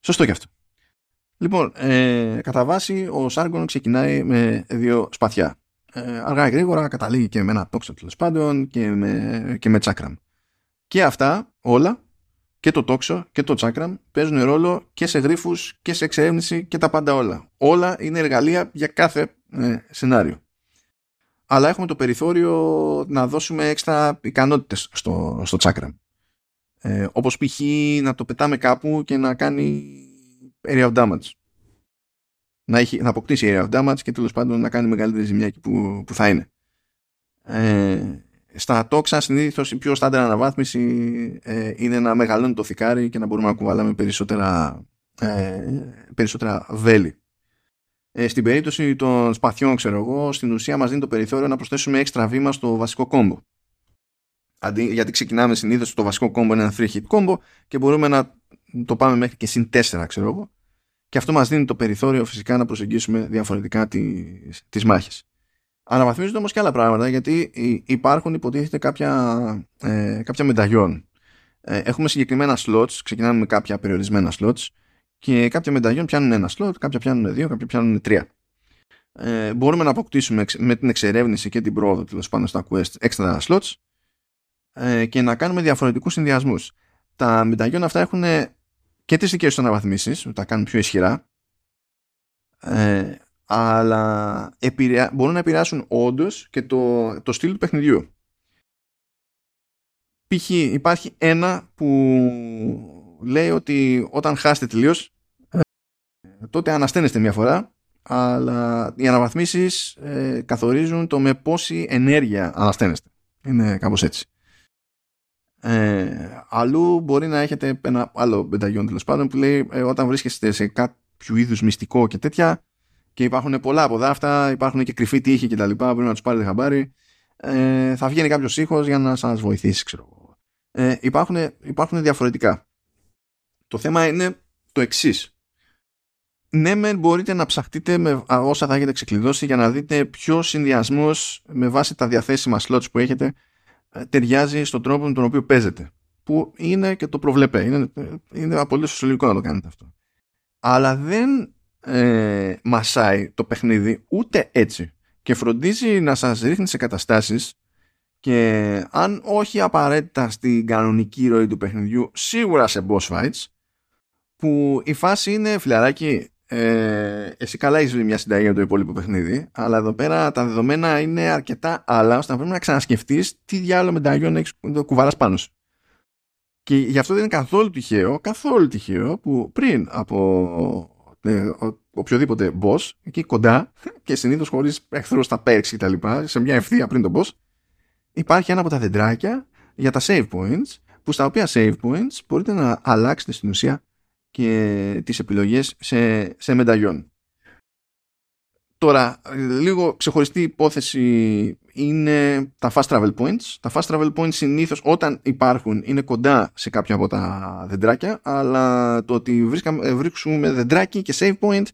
Σωστό και αυτό. Λοιπόν, ε, κατά βάση ο Σάργον ξεκινάει με δύο σπαθιά. Ε, αργά ή γρήγορα καταλήγει και με ένα τόξο τέλος πάντων και με, και με τσάκραμ. Και αυτά όλα και το τόξο και το τσάκραμ παίζουν ρόλο και σε γρίφους και σε εξερεύνηση και τα πάντα όλα. Όλα είναι εργαλεία για κάθε ε, σενάριο. Αλλά έχουμε το περιθώριο να δώσουμε έξτρα ικανότητες στο, στο τσάκραμ. Ε, όπως π.χ. να το πετάμε κάπου και να κάνει area of damage. Να, έχει, να αποκτήσει area of damage και τέλος πάντων να κάνει μεγαλύτερη ζημιά εκεί που, που θα είναι. Ε, στα τόξα συνήθως η πιο στάντερα αναβάθμιση ε, είναι να μεγαλώνει το θικάρι και να μπορούμε να κουβαλάμε περισσότερα, ε, περισσότερα βέλη. Ε, στην περίπτωση των σπαθιών, ξέρω εγώ, στην ουσία μας δίνει το περιθώριο να προσθέσουμε έξτρα βήμα στο βασικό κόμπο. Αντί, γιατί ξεκινάμε συνήθως το βασικό κόμπο είναι ένα 3-hit κόμπο και μπορούμε να το πάμε μέχρι και συν 4, ξέρω εγώ. Και αυτό μας δίνει το περιθώριο φυσικά να προσεγγίσουμε διαφορετικά τις, τις μάχες. Αναβαθμίζονται όμως και άλλα πράγματα γιατί υπάρχουν υποτίθεται κάποια, ε, κάποια μεταγιόν. Ε, έχουμε συγκεκριμένα slots, ξεκινάμε με κάποια περιορισμένα slots και κάποια μεταγιόν πιάνουν ένα slot, κάποια πιάνουν δύο, κάποια πιάνουν τρία. ε, μπορούμε να αποκτήσουμε με την εξερεύνηση και την πρόοδο τέλος πάνω στα quest έξτρα slots ε, και να κάνουμε διαφορετικούς συνδυασμούς. Τα μεταγιών αυτά έχουν και τις δικές τους αναβαθμίσεις, τα κάνουν πιο ισχυρά, ε, αλλά μπορούν να επηρεάσουν όντως και το, το στυλ του παιχνιδιού. Π.χ. υπάρχει ένα που λέει ότι όταν χάσετε τελείως ε, τότε ανασταίνεστε μια φορά αλλά οι αναβαθμίσεις ε, καθορίζουν το με πόση ενέργεια ανασταίνεστε. Είναι κάπως έτσι. Ε, αλλού μπορεί να έχετε ένα άλλο πενταγιόν τέλος πάντων που λέει ε, όταν βρίσκεστε σε κάποιο είδους μυστικό και τέτοια και υπάρχουν πολλά από αυτά, υπάρχουν και κρυφοί τείχοι και τα λοιπά, πρέπει να τους πάρετε χαμπάρι. Ε, θα βγαίνει κάποιος ήχος για να σας βοηθήσει, ξέρω ε, υπάρχουν, υπάρχουν διαφορετικά. Το θέμα είναι το εξής. Ναι, μεν μπορείτε να ψαχτείτε με όσα θα έχετε ξεκλειδώσει για να δείτε ποιος συνδυασμός με βάση τα διαθέσιμα slots που έχετε ε, ταιριάζει στον τρόπο με τον οποίο παίζετε. Που είναι και το προβλεπέ. Είναι, είναι απολύτως φυσιολογικό να το κάνετε αυτό. Αλλά δεν ε, μασάει το παιχνίδι ούτε έτσι. Και φροντίζει να σας ρίχνει σε καταστάσεις και αν όχι απαραίτητα στην κανονική ροή του παιχνιδιού, σίγουρα σε boss fights, που η φάση είναι φιλαράκι, ε, εσύ καλά είσαι μια συνταγή για το υπόλοιπο παιχνίδι, αλλά εδώ πέρα τα δεδομένα είναι αρκετά άλλα, ώστε να πρέπει να ξανασκεφτείς τι διάλογο μεταγιών έχει κουβάρα πάνω σου. Και γι' αυτό δεν είναι καθόλου τυχαίο, καθόλου τυχαίο, που πριν από ε, οποιοδήποτε boss, εκεί κοντά και συνήθως χωρίς εχθρούς στα perks και τα λοιπά, σε μια ευθεία πριν τον boss, υπάρχει ένα από τα δεντράκια για τα save points, που στα οποία save points μπορείτε να αλλάξετε στην ουσία και τις επιλογές σε, σε μενταγιόν. Τώρα, λίγο ξεχωριστή υπόθεση είναι τα fast travel points. Τα fast travel points συνήθως όταν υπάρχουν είναι κοντά σε κάποια από τα δεντράκια, αλλά το ότι βρίσκουμε δεντράκι και save point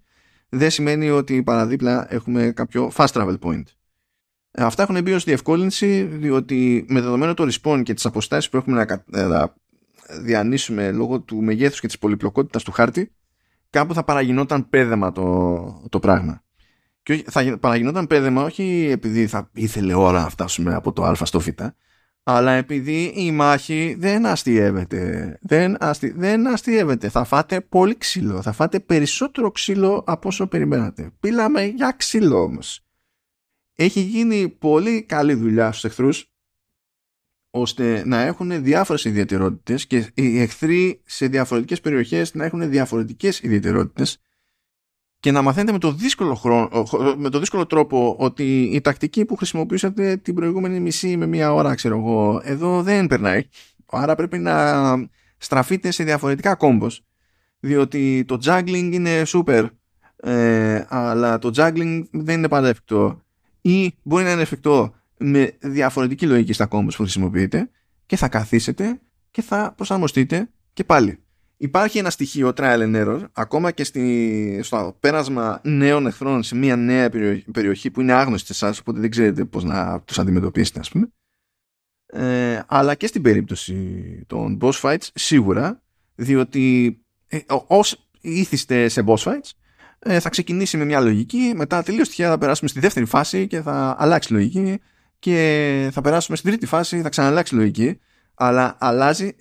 δεν σημαίνει ότι παραδίπλα έχουμε κάποιο fast travel point. Αυτά έχουν μπει ως διευκόλυνση διότι με δεδομένο το respawn και τις αποστάσεις που έχουμε να διανύσουμε λόγω του μεγέθους και της πολυπλοκότητας του χάρτη κάπου θα παραγινόταν πέδεμα το, το πράγμα. Και θα παραγινόταν πέδεμα όχι επειδή θα ήθελε ώρα να φτάσουμε από το α στο β αλλά επειδή η μάχη δεν αστείευεται. Δεν, αστι... δεν αστείευεται. Θα φάτε πολύ ξύλο. Θα φάτε περισσότερο ξύλο από όσο περιμένατε. Πήλαμε για ξύλο όμως. Έχει γίνει πολύ καλή δουλειά στους εχθρούς ώστε να έχουν διάφορες ιδιαιτερότητες και οι εχθροί σε διαφορετικές περιοχές να έχουν διαφορετικές ιδιαιτερότητες. Και να μαθαίνετε με το δύσκολο, χρόνο, με το δύσκολο τρόπο ότι η τακτική που χρησιμοποιήσατε την προηγούμενη μισή με μία ώρα ξέρω εγώ εδώ δεν περνάει. Άρα πρέπει να στραφείτε σε διαφορετικά κόμπος διότι το juggling είναι super ε, αλλά το juggling δεν είναι πάντα εφικτό ή μπορεί να είναι εφικτό με διαφορετική λογική στα κόμπους που χρησιμοποιείτε και θα καθίσετε και θα προσαρμοστείτε και πάλι. Υπάρχει ένα στοιχείο trial and error ακόμα και στη, στο πέρασμα νέων εχθρών σε μια νέα περιοχή που είναι άγνωστη σε εσάς οπότε δεν ξέρετε πώς να τους αντιμετωπίσετε ας πούμε ε, αλλά και στην περίπτωση των boss fights σίγουρα διότι ε, ως ήθιστε σε boss fights ε, θα ξεκινήσει με μια λογική μετά τελείως τυχαία θα περάσουμε στη δεύτερη φάση και θα αλλάξει λογική και θα περάσουμε στην τρίτη φάση, θα ξαναλλάξει λογική, αλλά αλλάζει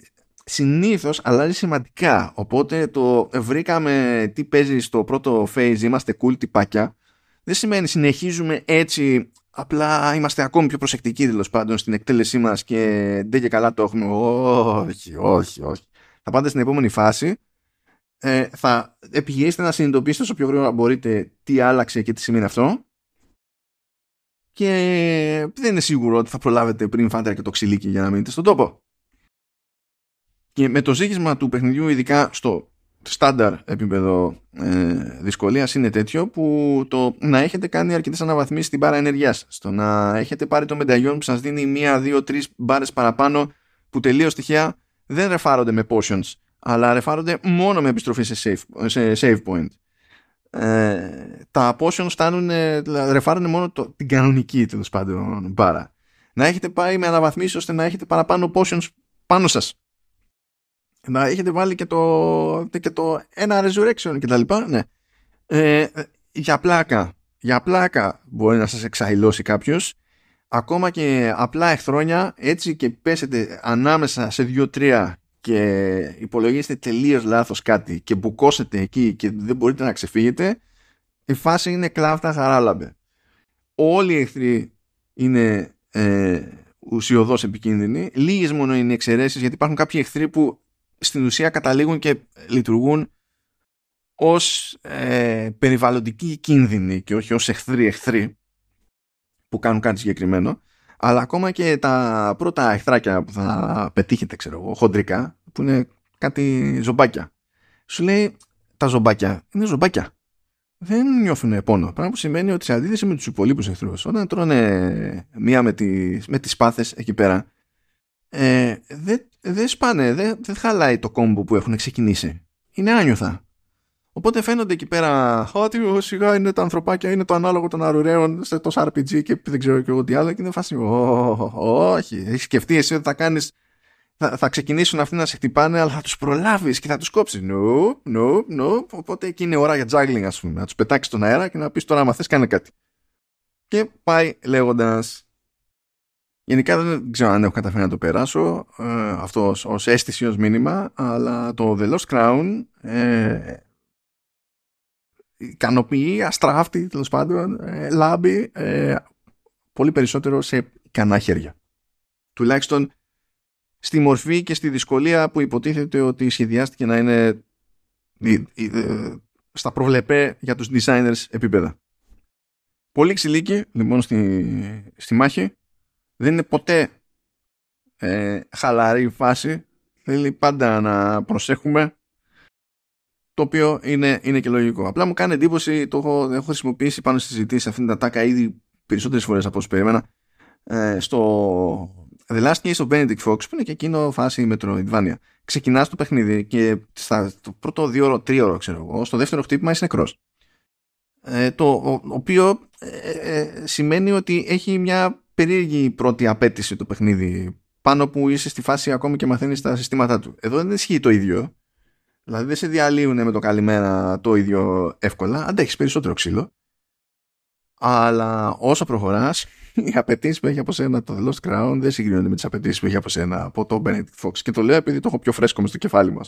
συνήθως αλλάζει σημαντικά. Οπότε το βρήκαμε τι παίζει στο πρώτο phase, είμαστε cool τυπάκια. Δεν σημαίνει συνεχίζουμε έτσι, απλά είμαστε ακόμη πιο προσεκτικοί τέλος πάντων στην εκτέλεσή μας και δεν και καλά το έχουμε. Όχι, όχι, όχι. Θα πάτε στην επόμενη φάση. Ε, θα επιχειρήσετε να συνειδητοποιήσετε όσο πιο γρήγορα μπορείτε τι άλλαξε και τι σημαίνει αυτό και δεν είναι σίγουρο ότι θα προλάβετε πριν φάτε και το ξυλίκι για να μείνετε στον τόπο. Και με το ζήγισμα του παιχνιδιού, ειδικά στο στάνταρ επίπεδο ε, δυσκολίας είναι τέτοιο που το να έχετε κάνει αρκετές αναβαθμίσεις στην μπάρα ενεργειάς στο να έχετε πάρει το μενταγιόν που σας δίνει μία, δύο, τρεις μπάρες παραπάνω που τελείως τυχαία δεν ρεφάρονται με potions αλλά ρεφάρονται μόνο με επιστροφή σε save, σε save point ε, τα potions φτάνουν, ρεφάρουν μόνο το, την κανονική τέλος πάντων μπάρα. Να έχετε πάει με αναβαθμίσεις ώστε να έχετε παραπάνω potions πάνω σας. Να έχετε βάλει και το, και το ένα resurrection και τα λοιπά. Ναι. Ε, για πλάκα για πλάκα μπορεί να σας εξαϊλώσει κάποιος ακόμα και απλά εχθρόνια έτσι και πέσετε ανάμεσα σε δύο-τρία και υπολογίσετε τελείως λάθος κάτι και μπουκώσετε εκεί και δεν μπορείτε να ξεφύγετε η φάση είναι κλάφτα χαράλαμπε όλοι οι εχθροί είναι ε, ουσιοδός επικίνδυνοι. Λίγες μόνο είναι εξαιρέσεις γιατί υπάρχουν κάποιοι εχθροί που στην ουσία καταλήγουν και λειτουργούν ως ε, περιβαλλοντικοί κίνδυνοι και όχι ως εχθροί εχθροί που κάνουν κάτι συγκεκριμένο αλλά ακόμα και τα πρώτα εχθράκια που θα πετύχετε ξέρω εγώ χοντρικά που είναι κάτι ζωμπάκια σου λέει τα ζωμπάκια είναι ζωμπάκια δεν νιώθουν πόνο. Πράγμα που σημαίνει ότι σε αντίθεση με τους υπολείπους εχθρούς όταν τρώνε μία με τις, με τις σπάθες εκεί πέρα ε, δεν δε σπάνε, δεν δε χαλάει το κόμπο που έχουν ξεκινήσει. Είναι άνιωθα Οπότε φαίνονται εκεί πέρα ότι σιγά είναι τα ανθρωπάκια, είναι το ανάλογο των αρουραίων σε τόσο RPG και δεν ξέρω και εγώ τι άλλο. Και είναι φάση. Όχι, έχεις σκεφτεί εσύ ότι θα κάνεις. Θα, θα ξεκινήσουν αυτοί να σε χτυπάνε, αλλά θα τους προλάβεις και θα τους κόψεις. Νο, νο, νο. Οπότε εκεί είναι ώρα για juggling, ας πούμε. Να τους πετάξεις στον αέρα και να πεις τώρα, άμα θες, κάνε κάτι. Και πάει λέγοντας. Γενικά δεν ξέρω αν έχω καταφέρει να το περάσω ε, αυτός ως αίσθηση ως μήνυμα αλλά το The Lost Crown ε, ικανοποιεί, αστράφτη τέλος πάντων, ε, λάμπει ε, πολύ περισσότερο σε ικανά χέρια. Τουλάχιστον στη μορφή και στη δυσκολία που υποτίθεται ότι σχεδιάστηκε να είναι ε, στα προβλεπέ για τους designers επίπεδα. Πολύ ξυλίκη λοιπόν στη, στη μάχη δεν είναι ποτέ ε, χαλαρή φάση θέλει πάντα να προσέχουμε το οποίο είναι, είναι και λογικό. Απλά μου κάνει εντύπωση, το έχω, έχω χρησιμοποιήσει πάνω στη συζητήση αυτήν την ατάκα ήδη περισσότερες φορές από όσο περίμενα ε, στο The Last Case of Benedict Fox που είναι και εκείνο φάση μετροειδβάνια. Ξεκινάς το παιχνίδι και στα, το πρώτο δύο ώρο, τρία ώρο ξέρω εγώ, στο δεύτερο χτύπημα είσαι νεκρός. Ε, το ο, οποίο ε, ε, σημαίνει ότι έχει μια περίεργη πρώτη απέτηση το παιχνίδι πάνω που είσαι στη φάση ακόμη και μαθαίνεις τα συστήματά του. Εδώ δεν ισχύει το ίδιο Δηλαδή δεν σε διαλύουν με το καλημέρα το ίδιο εύκολα. Αντέχεις περισσότερο ξύλο. Αλλά όσο προχωράς, οι απαιτήσεις που έχει από σένα το The Lost Crown δεν συγκρίνονται με τις απαιτήσεις που έχει από σένα από το Benedict Fox. Και το λέω επειδή το έχω πιο φρέσκο μες στο κεφάλι μα.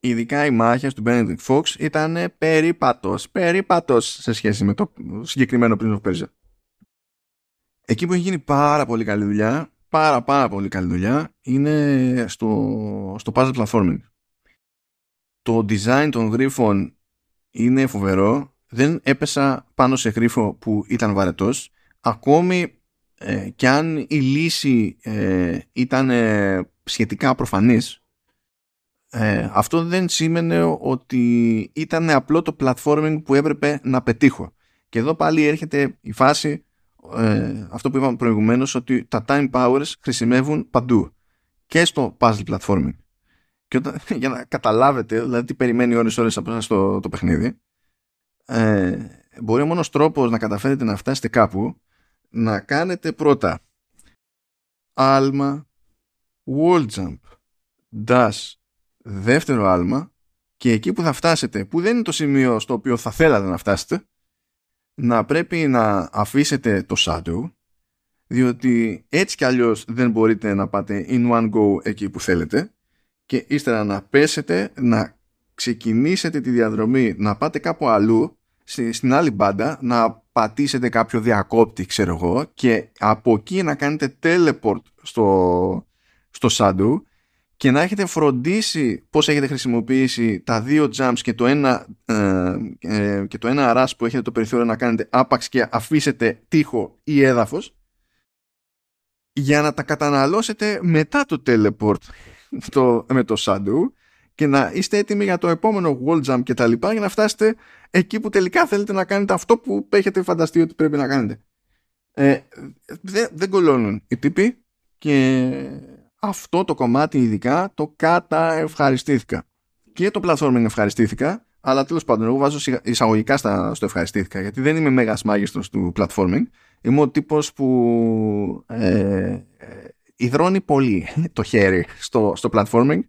Ειδικά οι μάχες του Benedict Fox ήταν περίπατος. Περίπατος σε σχέση με το συγκεκριμένο Prince of Persia. Εκεί που έχει γίνει πάρα πολύ καλή δουλειά, πάρα πάρα πολύ καλή δουλειά, είναι στο, στο puzzle platforming το design των γρίφων είναι φοβερό. Δεν έπεσα πάνω σε γρίφο που ήταν βαρετός. Ακόμη ε, και αν η λύση ε, ήταν ε, σχετικά προφανής, ε, αυτό δεν σήμαινε ότι ήταν απλό το platforming που έπρεπε να πετύχω. Και εδώ πάλι έρχεται η φάση, αυτό που είπαμε προηγουμένως, ότι τα time powers χρησιμεύουν παντού. Και στο puzzle platforming. Και όταν, για να καταλάβετε, δηλαδή τι περιμένει ώρες ώρες από εσάς το, το παιχνίδι, ε, μπορεί ο μόνος τρόπος να καταφέρετε να φτάσετε κάπου να κάνετε πρώτα άλμα, wall jump, dash, δεύτερο άλμα και εκεί που θα φτάσετε, που δεν είναι το σημείο στο οποίο θα θέλατε να φτάσετε, να πρέπει να αφήσετε το shadow, διότι έτσι κι αλλιώς δεν μπορείτε να πάτε in one go εκεί που θέλετε και ύστερα να πέσετε, να ξεκινήσετε τη διαδρομή, να πάτε κάπου αλλού, στην άλλη μπάντα, να πατήσετε κάποιο διακόπτη, ξέρω εγώ, και από εκεί να κάνετε teleport στο, στο Shadow και να έχετε φροντίσει πώς έχετε χρησιμοποιήσει τα δύο jumps και το ένα, ε, ε, και το ένα rush που έχετε το περιθώριο να κάνετε άπαξ και αφήσετε τείχο ή έδαφος για να τα καταναλώσετε μετά το teleport το, με το Shadow και να είστε έτοιμοι για το επόμενο wall jump και τα λοιπά για να φτάσετε εκεί που τελικά θέλετε να κάνετε αυτό που έχετε φανταστεί ότι πρέπει να κάνετε. Ε, δεν, δεν κολώνουν οι τύποι και αυτό το κομμάτι ειδικά το κατα ευχαριστήθηκα. Και το platforming ευχαριστήθηκα, αλλά τέλος πάντων εγώ βάζω εισαγωγικά στα, στο ευχαριστήθηκα γιατί δεν είμαι μέγας μάγιστρος του platforming. Είμαι ο τύπος που ε, υδρώνει πολύ το χέρι στο, στο platforming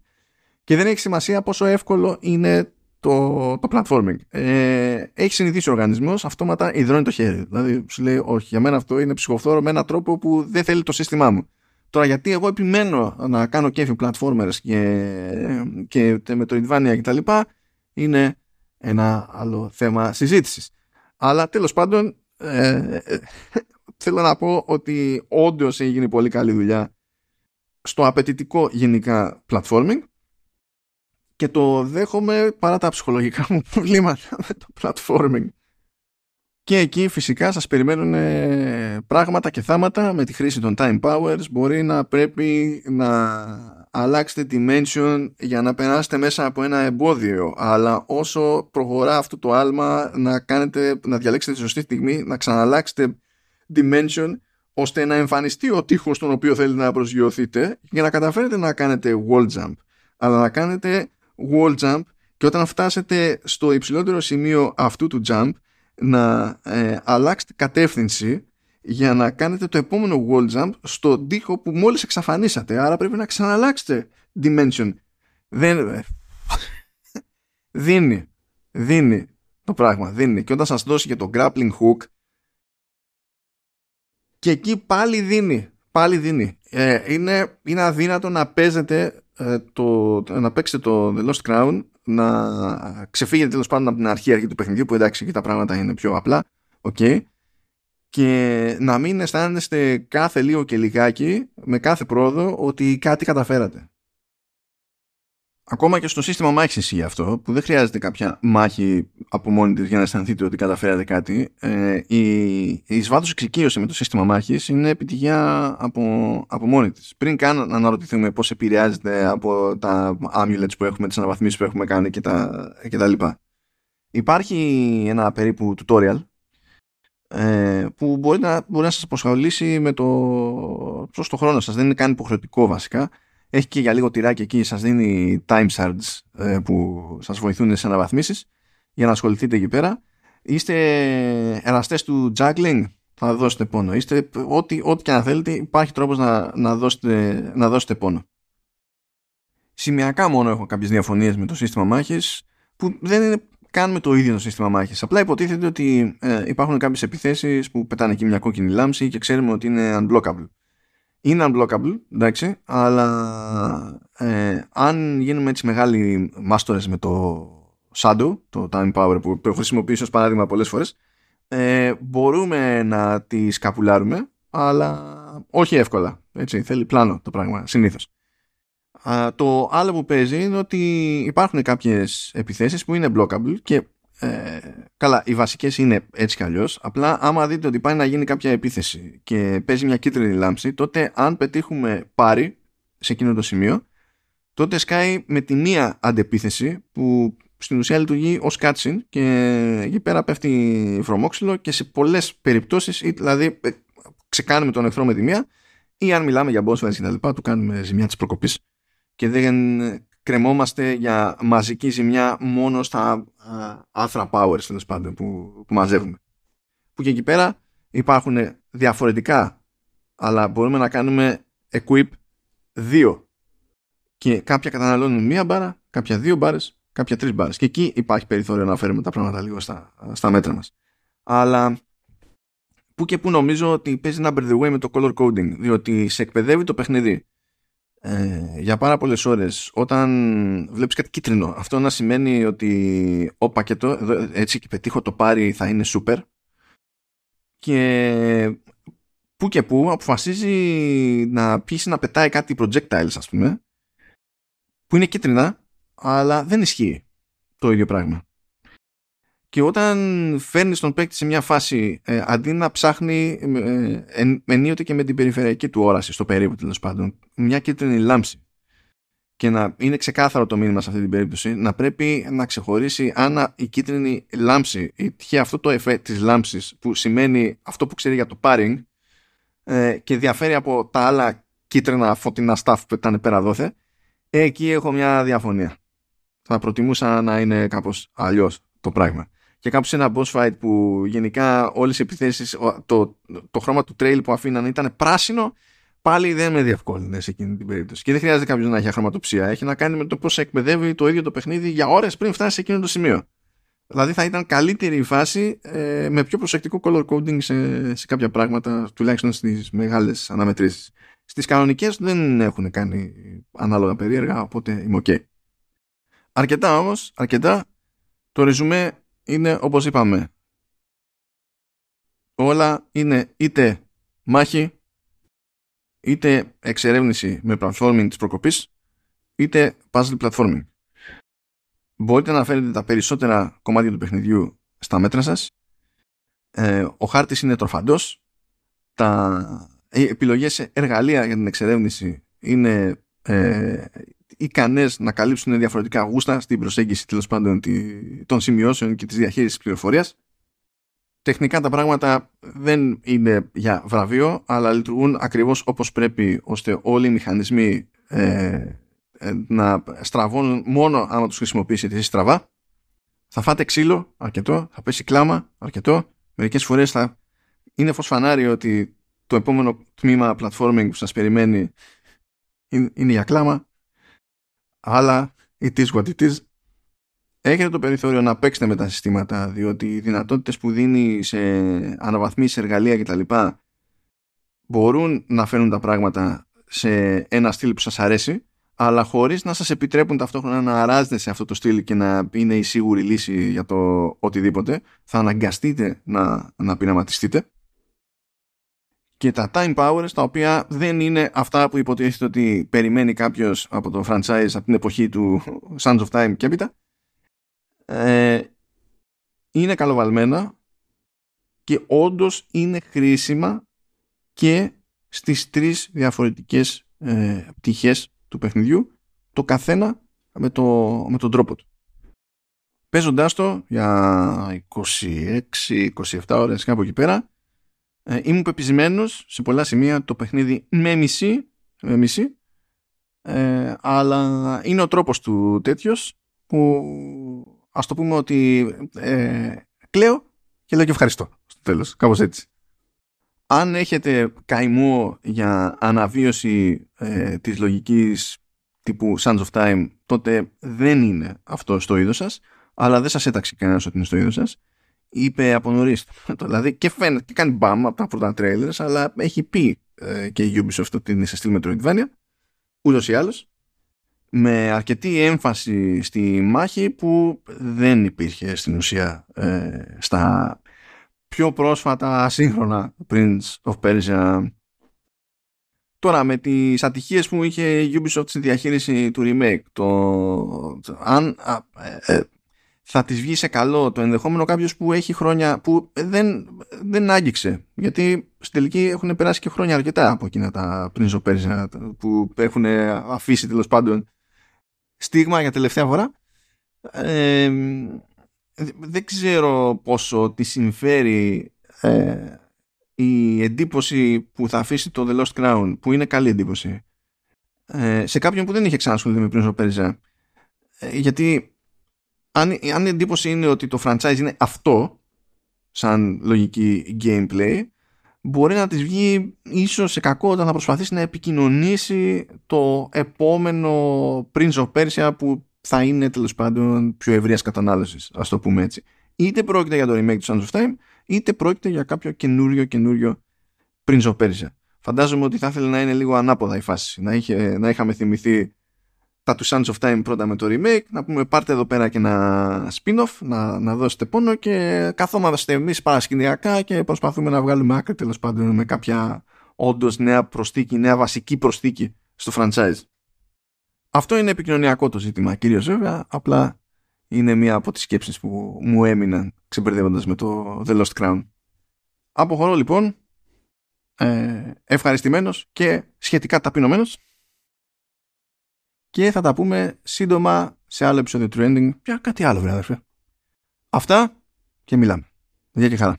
και δεν έχει σημασία πόσο εύκολο είναι το, το platforming. Ε, έχει συνηθίσει ο οργανισμός, αυτόματα υδρώνει το χέρι. Δηλαδή σου λέει, Όχι, για μένα αυτό είναι ψυχοφθόρο με έναν τρόπο που δεν θέλει το σύστημά μου. Τώρα, γιατί εγώ επιμένω να κάνω κέφι platformers και, και με το Idvania κτλ., είναι ένα άλλο θέμα συζήτησης. Αλλά τέλος πάντων, ε, θέλω να πω ότι όντως έχει γίνει πολύ καλή δουλειά στο απαιτητικό γενικά platforming και το δέχομαι παρά τα ψυχολογικά μου προβλήματα με το platforming. Και εκεί φυσικά σας περιμένουν πράγματα και θάματα με τη χρήση των time powers. Μπορεί να πρέπει να αλλάξετε dimension για να περάσετε μέσα από ένα εμπόδιο. Αλλά όσο προχωρά αυτό το άλμα να, κάνετε, να διαλέξετε τη σωστή στιγμή, να ξαναλλάξετε dimension ώστε να εμφανιστεί ο τείχος στον οποίο θέλετε να προσγειωθείτε για να καταφέρετε να κάνετε wall jump. Αλλά να κάνετε wall jump και όταν φτάσετε στο υψηλότερο σημείο αυτού του jump να ε, αλλάξετε κατεύθυνση για να κάνετε το επόμενο wall jump στο τοίχο που μόλις εξαφανίσατε. Άρα πρέπει να ξαναλλάξετε dimension. Δεν... Ε, δίνει. Δίνει το πράγμα. Δίνει. Και όταν σας δώσει και το grappling hook και εκεί πάλι δίνει. Πάλι δίνει. Ε, είναι, είναι αδύνατο να παίζετε ε, το, να παίξετε το The Lost Crown να ξεφύγετε τέλος πάντων από την αρχή αρχή του παιχνιδιού που εντάξει εκεί τα πράγματα είναι πιο απλά okay, και να μην αισθάνεστε κάθε λίγο και λιγάκι με κάθε πρόοδο ότι κάτι καταφέρατε. Ακόμα και στο σύστημα μάχης ισχύει αυτό, που δεν χρειάζεται κάποια μάχη από μόνη της για να αισθανθείτε ότι καταφέρατε κάτι. Ε, η, η εις εξοικείωση με το σύστημα μάχης είναι επιτυχία από, από μόνη της. Πριν καν να αναρωτηθούμε πώς επηρεάζεται από τα amulets που έχουμε, τις αναβαθμίσεις που έχουμε κάνει και τα, λοιπά. Υπάρχει ένα περίπου tutorial ε, που μπορεί να, μπορεί να σας αποσχολήσει με το σωστό χρόνο σας. Δεν είναι καν υποχρεωτικό βασικά έχει και για λίγο τυράκι εκεί, σας δίνει time shards ε, που σας βοηθούν σε αναβαθμίσεις για να ασχοληθείτε εκεί πέρα. Είστε εραστές του juggling, θα δώσετε πόνο. Είστε ό,τι, ό,τι και αν θέλετε, υπάρχει τρόπος να, να, δώσετε, να δώσετε πόνο. Σημειακά μόνο έχω κάποιες διαφωνίες με το σύστημα μάχης που δεν είναι καν με το ίδιο το σύστημα μάχης. Απλά υποτίθεται ότι ε, υπάρχουν κάποιες επιθέσεις που πετάνε εκεί μια κόκκινη λάμψη και ξέρουμε ότι είναι unblockable είναι unblockable, εντάξει, αλλά ε, αν γίνουμε έτσι μεγάλοι μάστορες με το Shadow, το Time Power που το χρησιμοποιήσω ως παράδειγμα πολλές φορές, ε, μπορούμε να τη σκαπουλάρουμε, αλλά όχι εύκολα. Έτσι, θέλει πλάνο το πράγμα, συνήθως. το άλλο που παίζει είναι ότι υπάρχουν κάποιες επιθέσεις που είναι blockable και ε, καλά, οι βασικές είναι έτσι κι αλλιώς. Απλά, άμα δείτε ότι πάει να γίνει κάποια επίθεση και παίζει μια κίτρινη λάμψη, τότε αν πετύχουμε πάρη σε εκείνο το σημείο, τότε σκάει με τη μία αντεπίθεση που στην ουσία λειτουργεί ως cutscene και εκεί πέρα πέφτει βρωμόξυλο και σε πολλές περιπτώσεις, δηλαδή ε, ξεκάνουμε τον εχθρό με τη μία, ή αν μιλάμε για boss fights και τα λοιπά, του κάνουμε ζημιά της προκοπής και δεν κρεμόμαστε για μαζική ζημιά μόνο στα άθρα powers τέλος πάντων που, που μαζεύουμε. Που και εκεί πέρα υπάρχουν διαφορετικά αλλά μπορούμε να κάνουμε equip δύο και κάποια καταναλώνουν μία μπάρα, κάποια δύο μπάρες, κάποια τρεις μπάρες και εκεί υπάρχει περιθώριο να φέρουμε τα πράγματα λίγο στα, στα μέτρα μας. Αλλά που και που νομίζω ότι παίζει number the way με το color coding διότι σε εκπαιδεύει το παιχνίδι ε, για πάρα πολλές ώρες όταν βλέπεις κάτι κίτρινο αυτό να σημαίνει ότι ο πακέτο έτσι και πετύχω το πάρει θα είναι super και που και που αποφασίζει να πείσει να πετάει κάτι projectiles ας πούμε που είναι κίτρινα αλλά δεν ισχύει το ίδιο πράγμα και όταν φέρνεις τον παίκτη σε μια φάση ε, αντί να ψάχνει ε, ενίοτε και με την περιφερειακή του όραση στο περίπου τέλος πάντων μια κίτρινη λάμψη. Και να είναι ξεκάθαρο το μήνυμα σε αυτή την περίπτωση να πρέπει να ξεχωρίσει αν η κίτρινη λάμψη είχε αυτό το εφέ της λάμψης που σημαίνει αυτό που ξέρει για το paring ε, και διαφέρει από τα άλλα κίτρινα φωτεινά stuff που ήταν πέρα δόθε εκεί έχω μια διαφωνία. Θα προτιμούσα να είναι κάπως αλλιώς το πράγμα και κάπου σε ένα boss fight που γενικά όλες οι επιθέσεις το, το χρώμα του trail που αφήναν ήταν πράσινο πάλι δεν με διευκόλυνε σε εκείνη την περίπτωση. Και δεν χρειάζεται κάποιος να έχει αχρωματοψία. Έχει να κάνει με το πώς εκπαιδεύει το ίδιο το παιχνίδι για ώρες πριν φτάσει σε εκείνο το σημείο. Δηλαδή θα ήταν καλύτερη η φάση ε, με πιο προσεκτικό color coding σε, σε κάποια πράγματα, τουλάχιστον στις μεγάλες αναμετρήσεις. Στις κανονικές δεν έχουν κάνει ανάλογα περίεργα, οπότε είμαι ok. Αρκετά όμως, αρκετά. Το ρεζουμέ είναι όπως είπαμε. Όλα είναι είτε μάχη είτε εξερεύνηση με platforming της προκοπής είτε puzzle platforming. Μπορείτε να φέρετε τα περισσότερα κομμάτια του παιχνιδιού στα μέτρα σας. Ε, ο χάρτης είναι τροφαντός. Τα οι επιλογές εργαλεία για την εξερεύνηση είναι ε, ικανές να καλύψουν διαφορετικά γούστα στην προσέγγιση τέλος πάντων των σημειώσεων και της διαχείρισης πληροφορίας τεχνικά τα πράγματα δεν είναι για βραβείο, αλλά λειτουργούν ακριβώς όπως πρέπει, ώστε όλοι οι μηχανισμοί ε, ε, να στραβώνουν μόνο άμα τους χρησιμοποιήσετε εσείς στραβά. Θα φάτε ξύλο αρκετό, θα πέσει κλάμα αρκετό. Μερικές φορές θα είναι φως φανάρι ότι το επόμενο τμήμα platforming που σας περιμένει είναι για κλάμα. Αλλά it is what it is. Έχετε το περιθώριο να παίξετε με τα συστήματα διότι οι δυνατότητες που δίνει σε αναβαθμίσεις εργαλεία κτλ μπορούν να φέρουν τα πράγματα σε ένα στυλ που σας αρέσει αλλά χωρίς να σας επιτρέπουν ταυτόχρονα να αράζετε σε αυτό το στυλ και να είναι η σίγουρη λύση για το οτιδήποτε θα αναγκαστείτε να, να πειραματιστείτε και τα time powers τα οποία δεν είναι αυτά που υποτίθεται ότι περιμένει κάποιος από το franchise από την εποχή του Sons of Time και έπειτα ε, είναι καλοβαλμένα και όντως είναι χρήσιμα και στις τρεις διαφορετικές ε, πτυχές του παιχνιδιού το καθένα με, το, με τον τρόπο του. Παίζοντάς το για 26-27 ώρες κάπου εκεί πέρα ε, ήμουν πεπισμένος σε πολλά σημεία το παιχνίδι με μισή, με μισή ε, αλλά είναι ο τρόπος του τέτοιος που ας το πούμε ότι ε, κλαίω και λέω και ευχαριστώ στο τέλος, κάπως έτσι. Αν έχετε καημό για αναβίωση ε, της λογικής τύπου Sons of Time, τότε δεν είναι αυτό στο είδος σας, αλλά δεν σας έταξε κανένας ότι είναι στο είδος σας. Είπε από νωρίς, δηλαδή και φαίνεται και κάνει μπαμ από τα πρώτα trailers, αλλά έχει πει ε, και η Ubisoft ότι είναι σε στυλ Metroidvania, ούτως ή άλλως με αρκετή έμφαση στη μάχη που δεν υπήρχε στην ουσία ε, στα πιο πρόσφατα σύγχρονα Prince of Persia. Τώρα με τις ατυχίες που είχε η Ubisoft στη διαχείριση του remake το, αν ε, ε, θα της βγει σε καλό το ενδεχόμενο κάποιος που έχει χρόνια που δεν, δεν άγγιξε γιατί στην τελική έχουν περάσει και χρόνια αρκετά από εκείνα τα Prince of Persia που έχουν αφήσει τέλος πάντων στίγμα για τελευταία φορά. Ε, δεν ξέρω πόσο τη συμφέρει ε, η εντύπωση που θα αφήσει το The Lost Crown, που είναι καλή εντύπωση, ε, σε κάποιον που δεν είχε ξανασχοληθεί με Prince of Persia. Ε, γιατί αν, αν η εντύπωση είναι ότι το franchise είναι αυτό, σαν λογική gameplay, μπορεί να της βγει ίσως σε κακό όταν θα προσπαθήσει να επικοινωνήσει το επόμενο Prince of Persia που θα είναι τέλος πάντων πιο ευρείας κατανάλωσης, ας το πούμε έτσι. Είτε πρόκειται για το remake του Sands of Time, είτε πρόκειται για κάποιο καινούριο καινούριο Prince of Persia. Φαντάζομαι ότι θα ήθελε να είναι λίγο ανάποδα η φάση. Να, είχε, να είχαμε θυμηθεί τα του Sons of Time πρώτα με το remake, να πούμε πάρτε εδώ πέρα και ένα spin-off, να, να δώσετε πόνο και καθόμαστε εμείς παρασκηνιακά και προσπαθούμε να βγάλουμε άκρη τέλος πάντων με κάποια όντως νέα προστίκη, νέα βασική προστίκη στο franchise. Αυτό είναι επικοινωνιακό το ζήτημα κυρίως βέβαια, απλά είναι μία από τις σκέψεις που μου έμειναν ξεμπερδεύοντας με το The Lost Crown. Αποχωρώ λοιπόν, ε, ευχαριστημένος και σχετικά ταπεινωμένος και θα τα πούμε σύντομα σε άλλο επεισόδιο του Trending για κάτι άλλο βέβαια αδερφέ. Αυτά και μιλάμε. Γεια και χαρά.